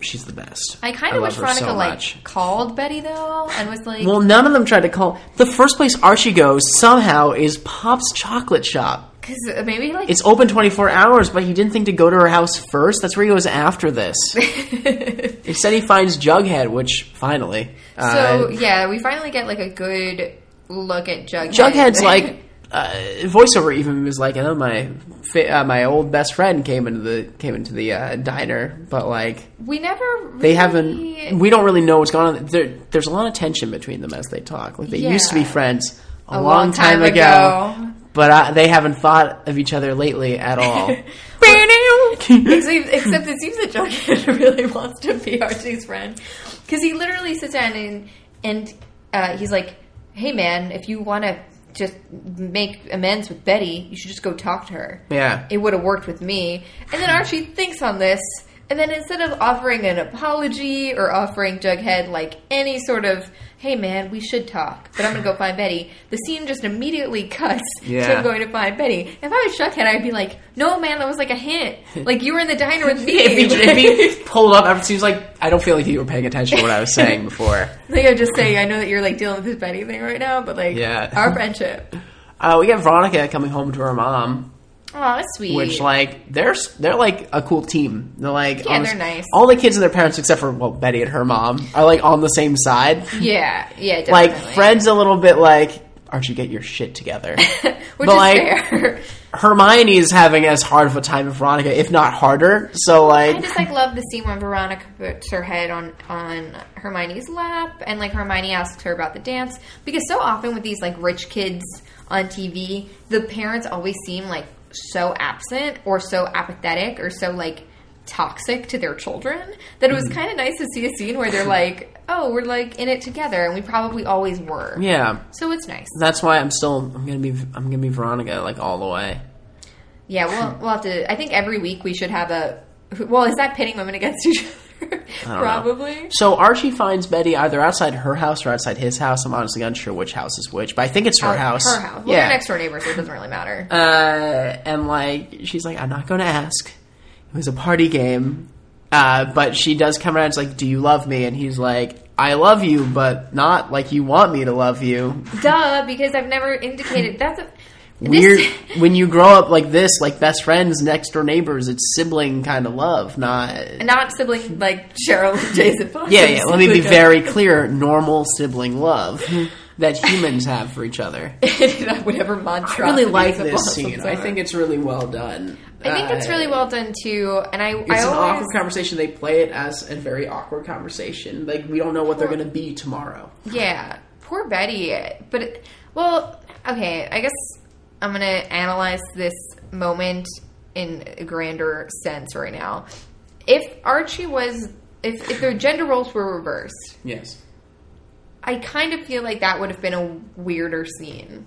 she's the best. I kind of wish Veronica so like much. called Betty though, and was like, Well, none of them tried to call. The first place Archie goes somehow is Pop's Chock'lit Shoppe. because maybe like It's open 24 hours, but he didn't think to go to her house first. That's where he goes after this. Instead, he finds Jughead, which finally. so uh, yeah, we finally get like a good look at Jughead. Jughead's like. Uh, voiceover even was like, I know my uh, my old best friend came into the came into the uh, diner, but like we never really, they haven't. We don't really know what's going on. There, there's a lot of tension between them as they talk. Like they used to be friends a, A long, time, ago, but uh, they haven't thought of each other lately at all. except, except it seems that Jughead really wants to be Archie's friend because he literally sits down and and uh, he's like, "Hey man, if you want to just make amends with Betty, you should just go talk to her." yeah, it would have worked with me. And then Archie thinks on this, and then instead of offering an apology or offering Jughead like any sort of, hey man, we should talk, but I'm gonna go find Betty, the scene just immediately cuts to him going to find Betty. If I was Jughead, I'd be like, no man, that was like a hint. Like you were in the diner with me. if he, if he pulled up, it seems like I don't feel like you were paying attention to what I was saying before. like I just say, I know that you're like dealing with this Betty thing right now, but like Yeah. our friendship. Uh, we get Veronica coming home to her mom, Oh, that's sweet. which like they're they're like a cool team. They're like Yeah, they're nice. All the kids and their parents, except for well Betty and her mom, are like on the same side. yeah, yeah, like. Fred's a little bit like Archie, get your shit together. Which But, is like, fair. Hermione is having as hard of a time as Veronica, if not harder. So like, I just like love the scene when Veronica puts her head on on Hermione's lap, and like Hermione asks her about the dance because so often with these like rich kids on TV, the parents always seem like so absent or so apathetic or so like toxic to their children that it was mm. kind of nice to see a scene where they're like, "Oh, we're like in it together," and we probably always were. yeah, So it's nice. that's why I'm still I'm gonna be I'm gonna be Veronica like all the way. Yeah, we'll we'll have to. I think every week we should have a. Well, is that pitting women against each other? Don't know. Probably. So Archie finds Betty either outside her house or outside his house. I'm honestly unsure which house is which, but I think it's her Oh, house. Her house. Well, yeah. next door neighbors, so it doesn't really matter. uh, and like she's like, I'm not going to ask. It was a party game, uh, but she does come around. It's like, do you love me? And he's like, I love you, but not like you want me to love you. Duh, because I've never indicated that's a Weird. This, when you grow up like this, like best friends, next door neighbors, it's sibling kind of love, not. not sibling like Cheryl and Jason. Fox. Yeah, yeah. Let me be very clear: normal sibling love that humans have for each other. whatever I really like this scene. I think it's really well done. I think it's really well done too, and I It's I an always awkward conversation. They play it as a very awkward conversation. Like we don't know what they're going to be tomorrow. Yeah, poor Betty. But it, well, okay. I guess I'm gonna analyze this moment in a grander sense right now. If Archie was, if if their gender roles were reversed, Yes. I kind of feel like that would have been a weirder scene.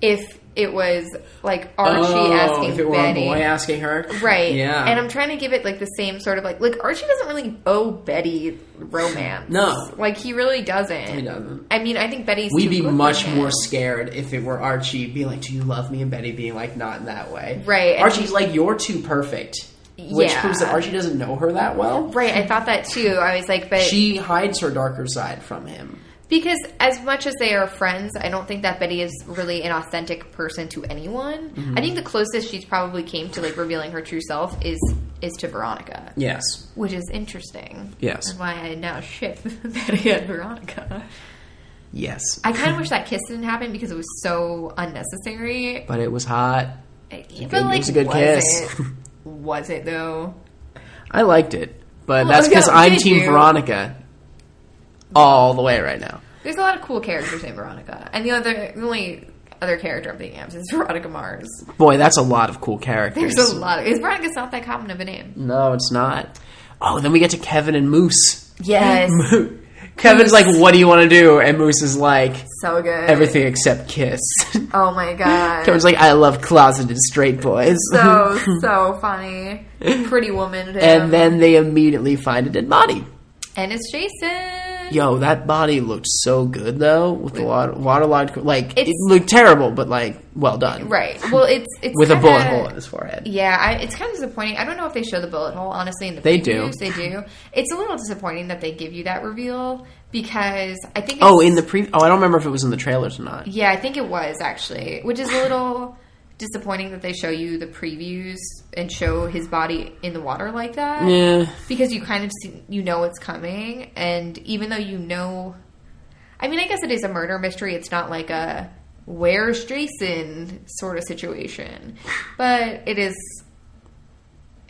If it was like Archie asking Oh, if it were Betty. a boy asking her, Right. Yeah. And I'm trying to give it like the same sort of like like Archie doesn't really owe Betty romance. No. Like he really doesn't. He doesn't. I mean, I think Betty's We'd be much more scared if it were Archie being like, "Do you love me?" and Betty being like, "Not in that way." Right, Archie's like, "You're too perfect," which Yeah. proves that Archie doesn't know her that well. Right, I thought that too. I was like, but She hides her darker side from him. Because as much as they are friends, I don't think that Betty is really an authentic person to anyone. Mm-hmm. I think the closest she's probably came to like revealing her true self is is to Veronica, Yes. which is interesting. Yes. That's why I now ship Betty and Veronica. Yes. I kind of wish that kiss didn't happen because it was so unnecessary. But it was hot. But good- like, it was a good was kiss. It? Was it though? I liked it, but Oh, that's because I'm Team you? Veronica all the way right now. There's a lot of cool characters in Veronica, and the other, the only other character of the of is Veronica Mars. Boy, that's a lot of cool characters. There's a lot. Of, is Veronica's not that common of a name? No, it's not. Oh, then we get to Kevin and Moose. Yes, Kevin's like, "What do you want to do?" And Moose is like, so good. "Everything except kiss." Oh my god. Kevin's like, "I love closeted straight boys." so so funny. Pretty woman. and then they immediately find a dead body. and it's Jason. Yo, that body looked so good though, with the water, waterlogged. Like it looked terrible, but like well done. Right. Well, it's it's With a kinda- bullet hole in his forehead. Yeah, I, it's kind of disappointing. I don't know if they show the bullet hole. Honestly, in the They do. They do. It's a little disappointing that they give you that reveal because I think. Oh, in the pre. Oh, I don't remember if it was in the trailers or not. Yeah, I think it was actually, which is a little disappointing that they show you the previews and show his body in the water like that. Yeah. Because you kind of see, you know it's coming, and even though you know, I mean, I guess it is a murder mystery. It's not like a where's Jason sort of situation, but it is.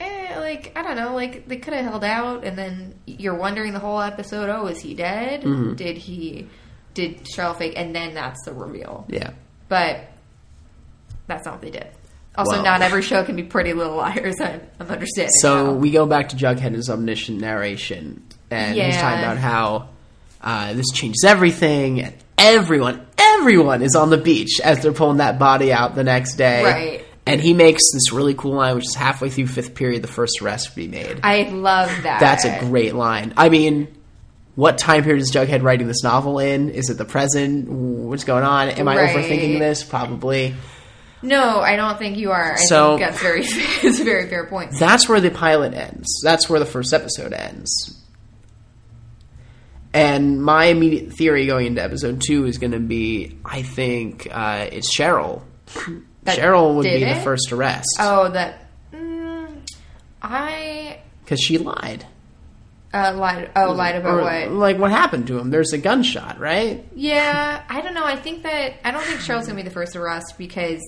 Eh, like I don't know, like they could have held out, and then you're wondering the whole episode. Oh, is he dead? Mm-hmm. Did he? Did Cheryl fake? And then that's the reveal. Yeah. But that's not what they did. Also, Well. not every show can be Pretty Little Liars. I'm, I'm understanding. So now. we go back to Jughead and his omniscient narration, and he's talking about how uh, this changes everything, and everyone, everyone is on the beach as they're pulling that body out the next day. Right. And he makes this really cool line, which is halfway through fifth period, the first arrest be made. I love that. That's a great line. I mean, what time period is Jughead writing this novel in? Is it the present? What's going on? Am I Right. overthinking this? Probably. No, I don't think you are. I So- think that's very, it's a very fair point. That's where the pilot ends. That's where the first episode ends. And my immediate theory going into episode two is going to be I think uh, it's Cheryl. That Cheryl would be the first arrest Oh, that. Mm, I. because she lied. Uh, lied. Oh, lied about Or, what? Like what happened to him? There's a gunshot, right? Yeah, I don't know. I think that I don't think Cheryl's gonna be the first arrest because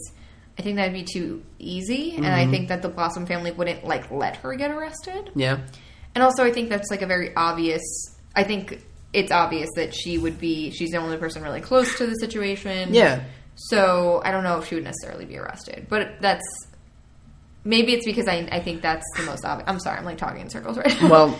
I think that'd be too easy, and Mm-hmm. I think that the Blossom family wouldn't like let her get arrested. Yeah. And also, I think that's like a very obvious. I think it's obvious that she would be. She's the only person really close to the situation. Yeah. So I don't know if she would necessarily be arrested, but that's maybe it's because I I think that's the most obvious. I'm sorry, I'm like talking in circles right now. Well,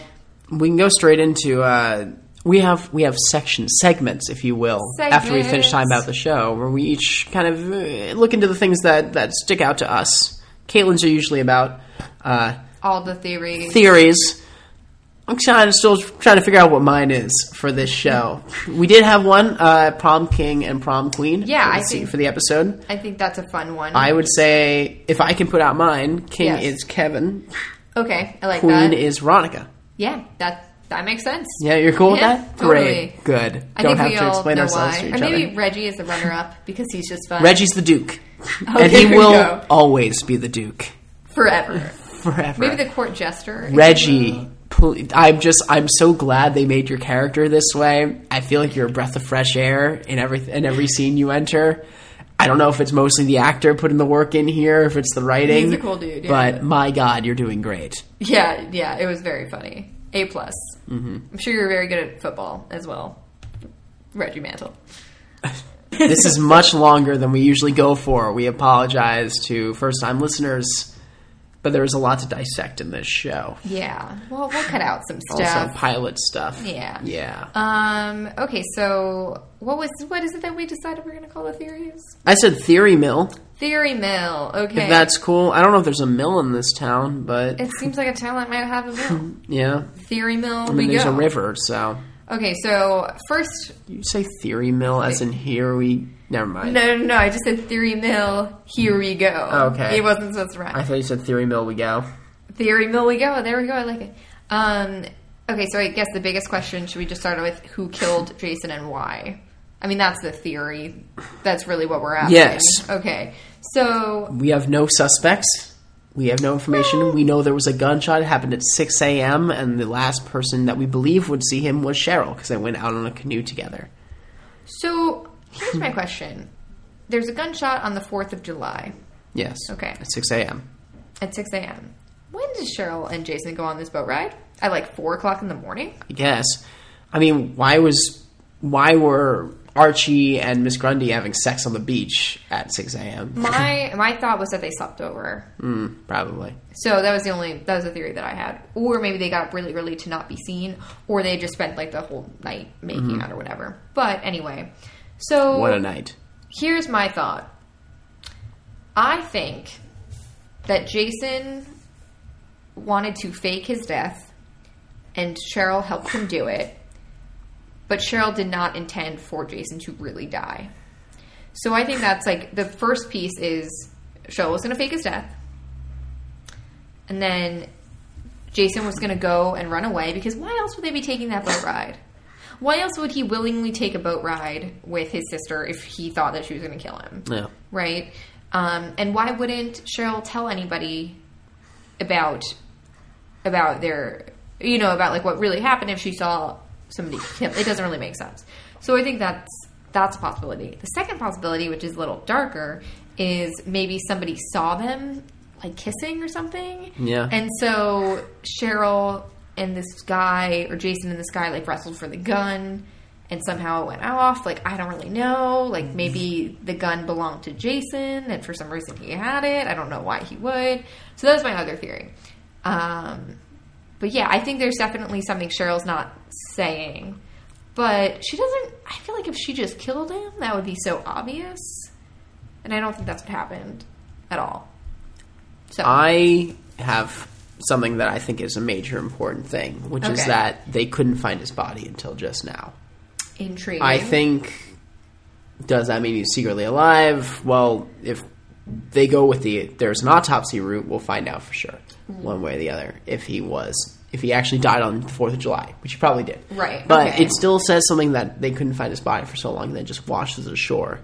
we can go straight into. Uh, we have we have section segments, if you will, after we finish Segments. talking about the show, where we each kind of uh, look into the things that that stick out to us. Kaitlin's are usually about uh, all the theories. theories. I'm of still trying to figure out what mine is for this show. We did have one, uh, prom king and prom queen. Yeah, for the, I think- for the episode. I think that's a fun one. I would say if I can put out mine, king Yes. is Kevin, okay, I like that. queen is Ronica. yeah, that that makes sense. Yeah, you're cool with that? totally. Great. Good. I Don't think have we to explain ourselves why. to each or maybe other. Reggie is the runner-up because he's just fun. Reggie's the Duke. and he will always be the Duke. forever. Forever. Maybe the court jester. Reggie, I'm just, I'm so glad they made your character this way. I feel like you're a breath of fresh air in every, in every scene you enter. I don't know if it's mostly the actor putting the work in here, if it's the writing. He's a cool dude, yeah. But my God, you're doing great. Yeah, yeah, it was very funny. A plus. Mm-hmm. I'm sure you're very good at football as well, Reggie Mantle. This is much longer than we usually go for. We apologize to first time listeners, but there's a lot to dissect in this show. Yeah, well, we'll cut out some stuff. Also, pilot stuff. Yeah. Yeah. Um. Okay. So, what was what is it that we decided we're going to call the theories? I said Theory Mill. Theory mill. Okay. If that's cool. I don't know if there's a mill in this town, but it seems like a town that might have a mill. yeah. Theory mill. I mean, there's go. a river, so. Okay. So first, You say Theory Mill as in here we. Never mind. no, no, no. I just said theory mill. Here we go. Okay. It wasn't supposed to rhyme. I thought you said Theory Mill we go. Theory mill we go. There we go. I like it. Um, okay, so I guess the biggest question should we just start with who killed Jason and why? I mean, that's the theory. That's really what we're asking. Yes. Okay. So We have no suspects. We have no information. We know there was a gunshot. It happened at 6 a.m., and the last person that we believe would see him was Cheryl because they went out on a canoe together. so here's my question. There's a gunshot on the 4th of July Yes. Okay. At 6 a.m. at 6 a.m. When did Cheryl and Jason go on this boat ride? At like 4 o'clock in the morning? I guess. I mean, why was why were Archie and Miss Grundy having sex on the beach at 6 a.m.? My my thought was that they slept over. Mm, probably. So that was the only that was the theory that I had. Or maybe they got up really early to not be seen, or they just spent like the whole night making out or whatever. But anyway, so What a night. here's my thought. I think that Jason wanted to fake his death, and Cheryl helped him do it. But Cheryl did not intend for Jason to really die. So I think that's like the first piece is Cheryl was going to fake his death, and then Jason was going to go and run away because why else would they be taking that boat ride? Why else would he willingly take a boat ride with his sister if he thought that she was going to kill him? Yeah. right? Um, and why wouldn't Cheryl tell anybody about about their, you know, about like what really happened if she saw somebody kill? It doesn't really make sense. So I think that's that's a possibility. The second possibility, which is a little darker, is maybe somebody saw them like kissing or something. Yeah. And so Cheryl and this guy, or Jason and this guy, like wrestled for the gun, and somehow it went off. Like I don't really know. Like maybe the gun belonged to Jason, and for some reason he had it. I don't know why he would. So that was my other theory. Um, but yeah, I think there's definitely something Cheryl's not saying. But she doesn't. I feel like if she just killed him, that would be so obvious. And I don't think that's what happened at all. So I have something that I think is a major important thing, which is that they couldn't find his body until just now. intriguing. I think. Does that mean he's secretly alive? Well, if they go with the there's an autopsy route, we'll find out for sure, one way or the other, if he was if he actually died on the Fourth of July, which he probably did. Right, But okay. it still says something that they couldn't find his body for so long, and then just washed to the shore.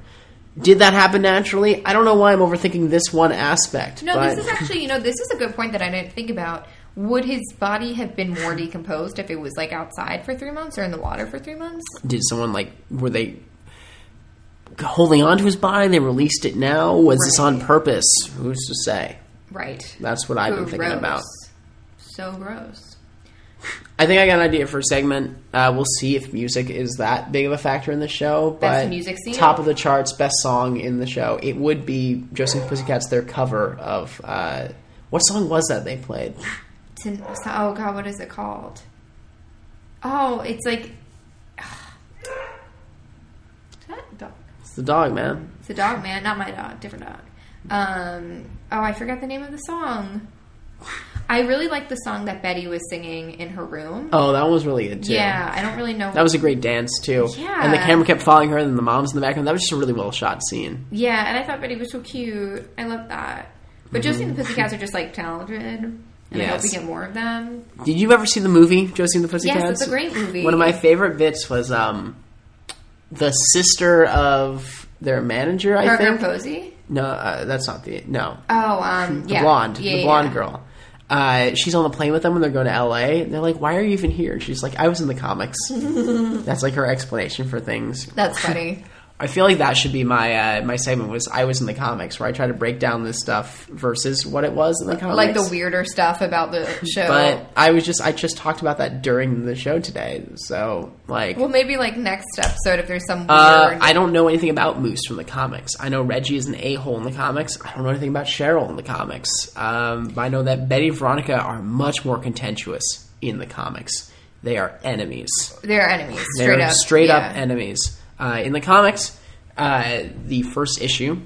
Did that happen naturally? I don't know why I'm overthinking this one aspect. No, but this is actually, you know, this is a good point that I didn't think about. would his body have been more decomposed if it was like outside for three months or in the water for three months? Did someone like were they holding on to his body? They released it now. Was this on purpose? Who's to say? Right. That's what I've been thinking Gross. about. So gross. I think I got an idea for a segment. Uh, we'll see if music is that big of a factor in the show. Best but music scene? top of the charts, best song in the show. It would be Joseph Pussycats. Their cover of uh, what song was that they played? Oh god, what is it called? Oh, it's like. Is that dog? It's the dog, man. It's a dog, man. Not my dog. Different dog. Um. Oh, I forgot the name of the song. I really like the song that Betty was singing in her room. Oh, that one was really good too. yeah, I don't really know. That was a great dance too. Yeah. And the camera kept following her, and the mom's in the background. That was just a really well shot scene. yeah, and I thought Betty was so cute. I love that. But Josie and the Pussycats are just like talented, and I hope Mm-hmm. We get more of them. Did you ever see the movie Josie and the Pussycats? Yes, it's a great movie. One of my favorite bits was um, the sister of their manager. I Parker think. Posey. No, uh, that's not the no. Oh, um, The yeah, blonde, yeah, the blonde yeah. girl. Uh, she's on the plane with them when they're going to LA. And they're like, "Why are you even here?" And she's like, "I was in the comics." that's like her explanation for things. That's funny. I feel like that should be my uh, my segment was I was in the comics where I try to break down this stuff versus what it was in the comics. like the weirder stuff about the show. But I was just I just talked about that during the show today. So like well, maybe like next episode if there's some weird. uh, I don't know anything about Moose from the comics. I know Reggie is an a hole in the comics. I don't know anything about Cheryl in the comics. Um, but I know that Betty and Veronica are much more contentious in the comics. They are enemies. they're enemies. They're Straight up. straight yeah. up enemies. Uh, in the comics, uh, the first issue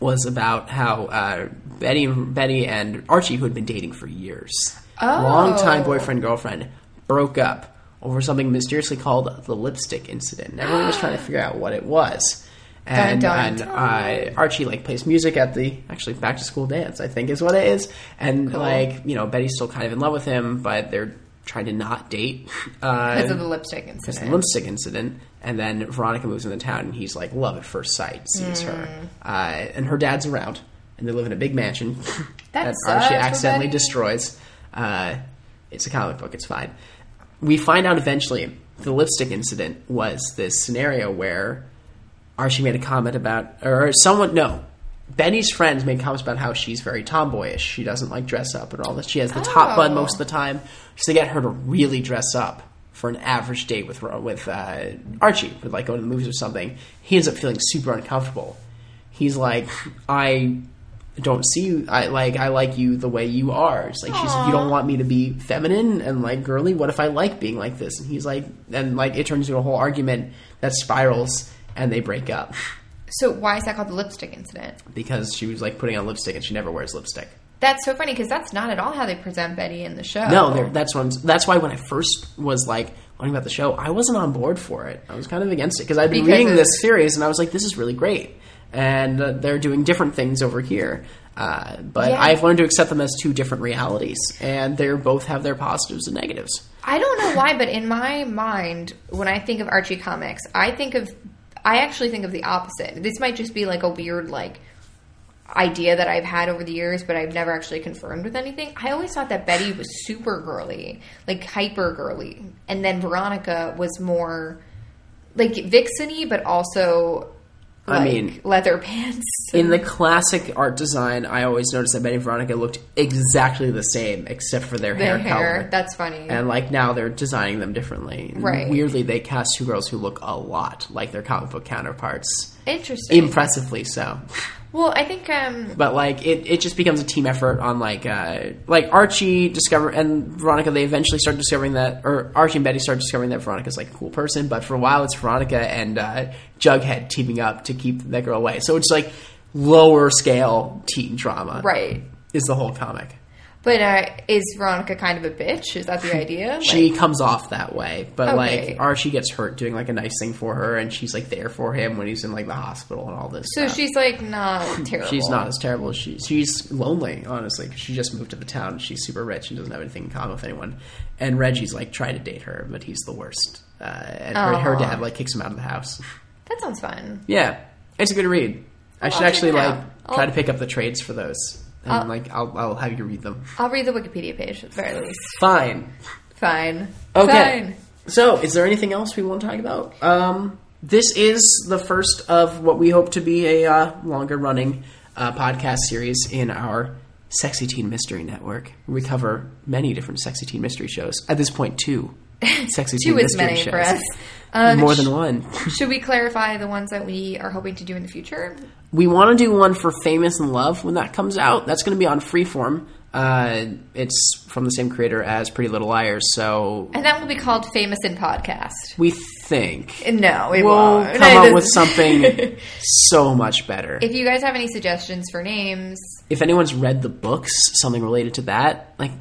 was about how uh, Betty, Betty and Archie, who had been dating for years, Oh. long time boyfriend girlfriend, broke up over something mysteriously called the lipstick incident. And everyone was trying to figure out what it was. And, dun, and uh, Archie like plays music at the actually back to school dance, I think is what it is. And like you know, Betty's still kind of in love with him, but they're trying to not date uh, because of the lipstick incident. the lipstick incident, and then Veronica moves into town, and he's like love at first sight, sees her, Mm. uh, and her dad's around, and they live in a big mansion That that sucks Archie accidentally destroys. Uh, it's a comic book; it's fine. We find out eventually the lipstick incident was this scenario where Archie made a comment about, or someone no. Betty's friends made comments about how she's very tomboyish. She doesn't like dress up and all this. She has the top bun most of the time. So they get her to really dress up for an average date with with uh, Archie, with like going to the movies or something. He ends up feeling super uncomfortable. He's like, I don't see you. I like I like you the way you are. It's like she's you don't want me to be feminine and like girly. What if I like being like this? And he's like, and like it turns into a whole argument that spirals, and they break up so why is that called the lipstick incident? because she was like putting on lipstick and she never wears lipstick. That's so funny because that's not at all how they present Betty in the show. No, that's what I'm, that's why when I first was like learning about the show, I wasn't on board for it. I was kind of against it because I'd been Because reading this series and I was like, this is really great, and uh, they're doing different things over here. Uh, but Yeah. I've learned to accept them as two different realities, and they both have their positives and negatives. I don't know why, but in my mind, when I think of Archie comics, I think of, I actually think of the opposite. This might just be like a weird like idea that I've had over the years, but I've never actually confirmed with anything. I always thought that Betty was super girly, like hyper girly, and then Veronica was more like vixeny, but also. I mean- leather pants. In the classic art design, I always noticed that Betty and Veronica looked exactly the same, except for their, their hair, hair. color. That's funny. And like now they're designing them differently. Right. Weirdly, they cast two girls who look a lot like their comic book counterparts. Interesting. Impressively so. Well, I think um, But like it, it just becomes a team effort on like uh, like Archie discover and Veronica they eventually start discovering that or Archie and Betty start discovering that Veronica's like a cool person, but for a while it's Veronica and uh, Jughead teaming up to keep that girl away. So it's like lower scale teen drama. right. Is the whole comic. But uh, is Veronica kind of a bitch? Is that the idea? She Like- comes off that way, but Okay. like Archie gets hurt doing like a nice thing for her, and she's like there for him when he's in like the hospital and all this. so stuff. she's like not terrible. She's not as terrible as she. She's lonely, honestly. 'cause She just moved to the town. She's super rich and doesn't have anything in common with anyone. And Reggie's like trying to date her, but he's the worst. Uh, and her, her dad like kicks him out of the house. That sounds fun. Yeah, it's a good read. I should I'll actually like out. try I'll- to pick up the trades for those. And Uh, like I'll I'll have you read them. I'll read the Wikipedia page at the very least. Fine. Fine. Okay. Fine. So, is there anything else we want to talk about? Um, this is the first of what we hope to be a uh, longer running uh, podcast series in our Sexy Teen Mystery Network. We cover many different Sexy Teen Mystery shows. At this point, two Sexy Two is many shows. for us. Um, More than one. Should we clarify the ones that we are hoping to do in the future? We want to do one for Famous in Love when that comes out. That's going to be on Freeform. Uh, it's from the same creator as Pretty Little Liars, so And that will be called Famous in Podcast. we think No, we'll come No, up with something so much better. If you guys have any suggestions for names, if anyone's read the books, something related to that, like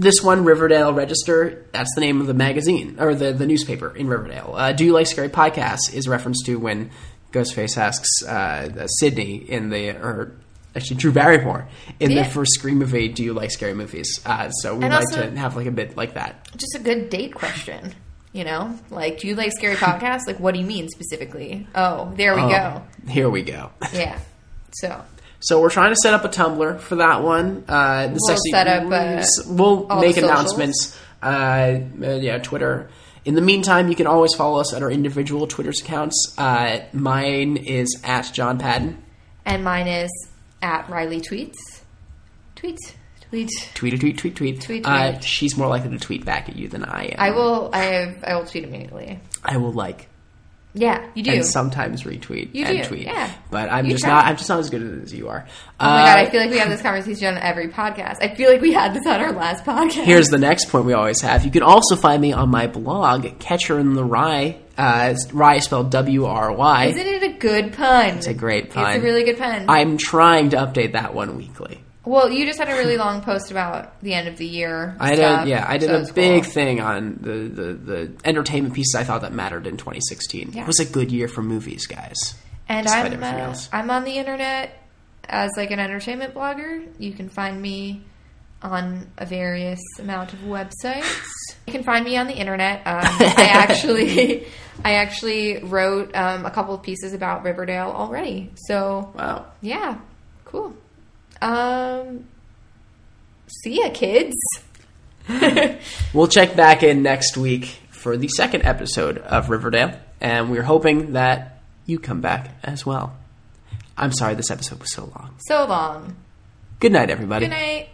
this one, Riverdale Register, that's the name of the magazine or the, the newspaper in Riverdale. Uh, Do you like scary podcasts? Is a reference to when Ghostface asks uh, Sidney in the or actually Drew Barrymore in Yeah. the first Scream movie, "Do you like scary movies?" Uh, so we And like to have like a bit like that. just a good date question. You know, like, do you like scary podcasts? Like, what do you mean specifically? Oh, there we Oh, go. Here we go. Yeah. So So we're trying to set up a Tumblr for that one. Uh, the We'll sexy, set up, uh, we'll make announcements. Uh, uh, yeah, Twitter. In the meantime, you can always follow us at our individual Twitter's accounts. Uh, mine is at John Padden. and mine is at Riley tweets. Tweet. Tweet. Tweet, a tweet, tweet, tweet. Tweet, Uh, tweet. she's more likely to tweet back at you than I am. I will. I have. I will tweet immediately. I will like Yeah, you do. and sometimes retweet You and do, tweet. yeah. But I'm You just try. not. I'm just not as good at it as you are. oh my god, Uh, I feel like we have this conversation on every podcast. I feel like we had this on our last podcast. Here's the next point we always have. You can also find me on my blog, Catcher in the Rye. Uh, Rye spelled W R Y. Isn't it a good pun? It's a great pun. It's a really good pun. I'm trying to update that one weekly. Well, you just had a really long post about the end of the year. I did, yeah, I did so a big cool. thing on the, the, the entertainment pieces I thought that mattered in 2016. Yeah. It was a good year for movies, guys. And I'm uh. I'm on the internet as like an entertainment blogger. You can find me on a various amount of websites. You can find me on the internet. Um, I actually I actually wrote um, a couple of pieces about Riverdale already. So Wow. yeah, cool. Um, see ya, kids. We'll check back in next week for the second episode of Riverdale, and we're hoping that you come back as well. I'm sorry this episode was so long. so long. Good night, everybody. Good night.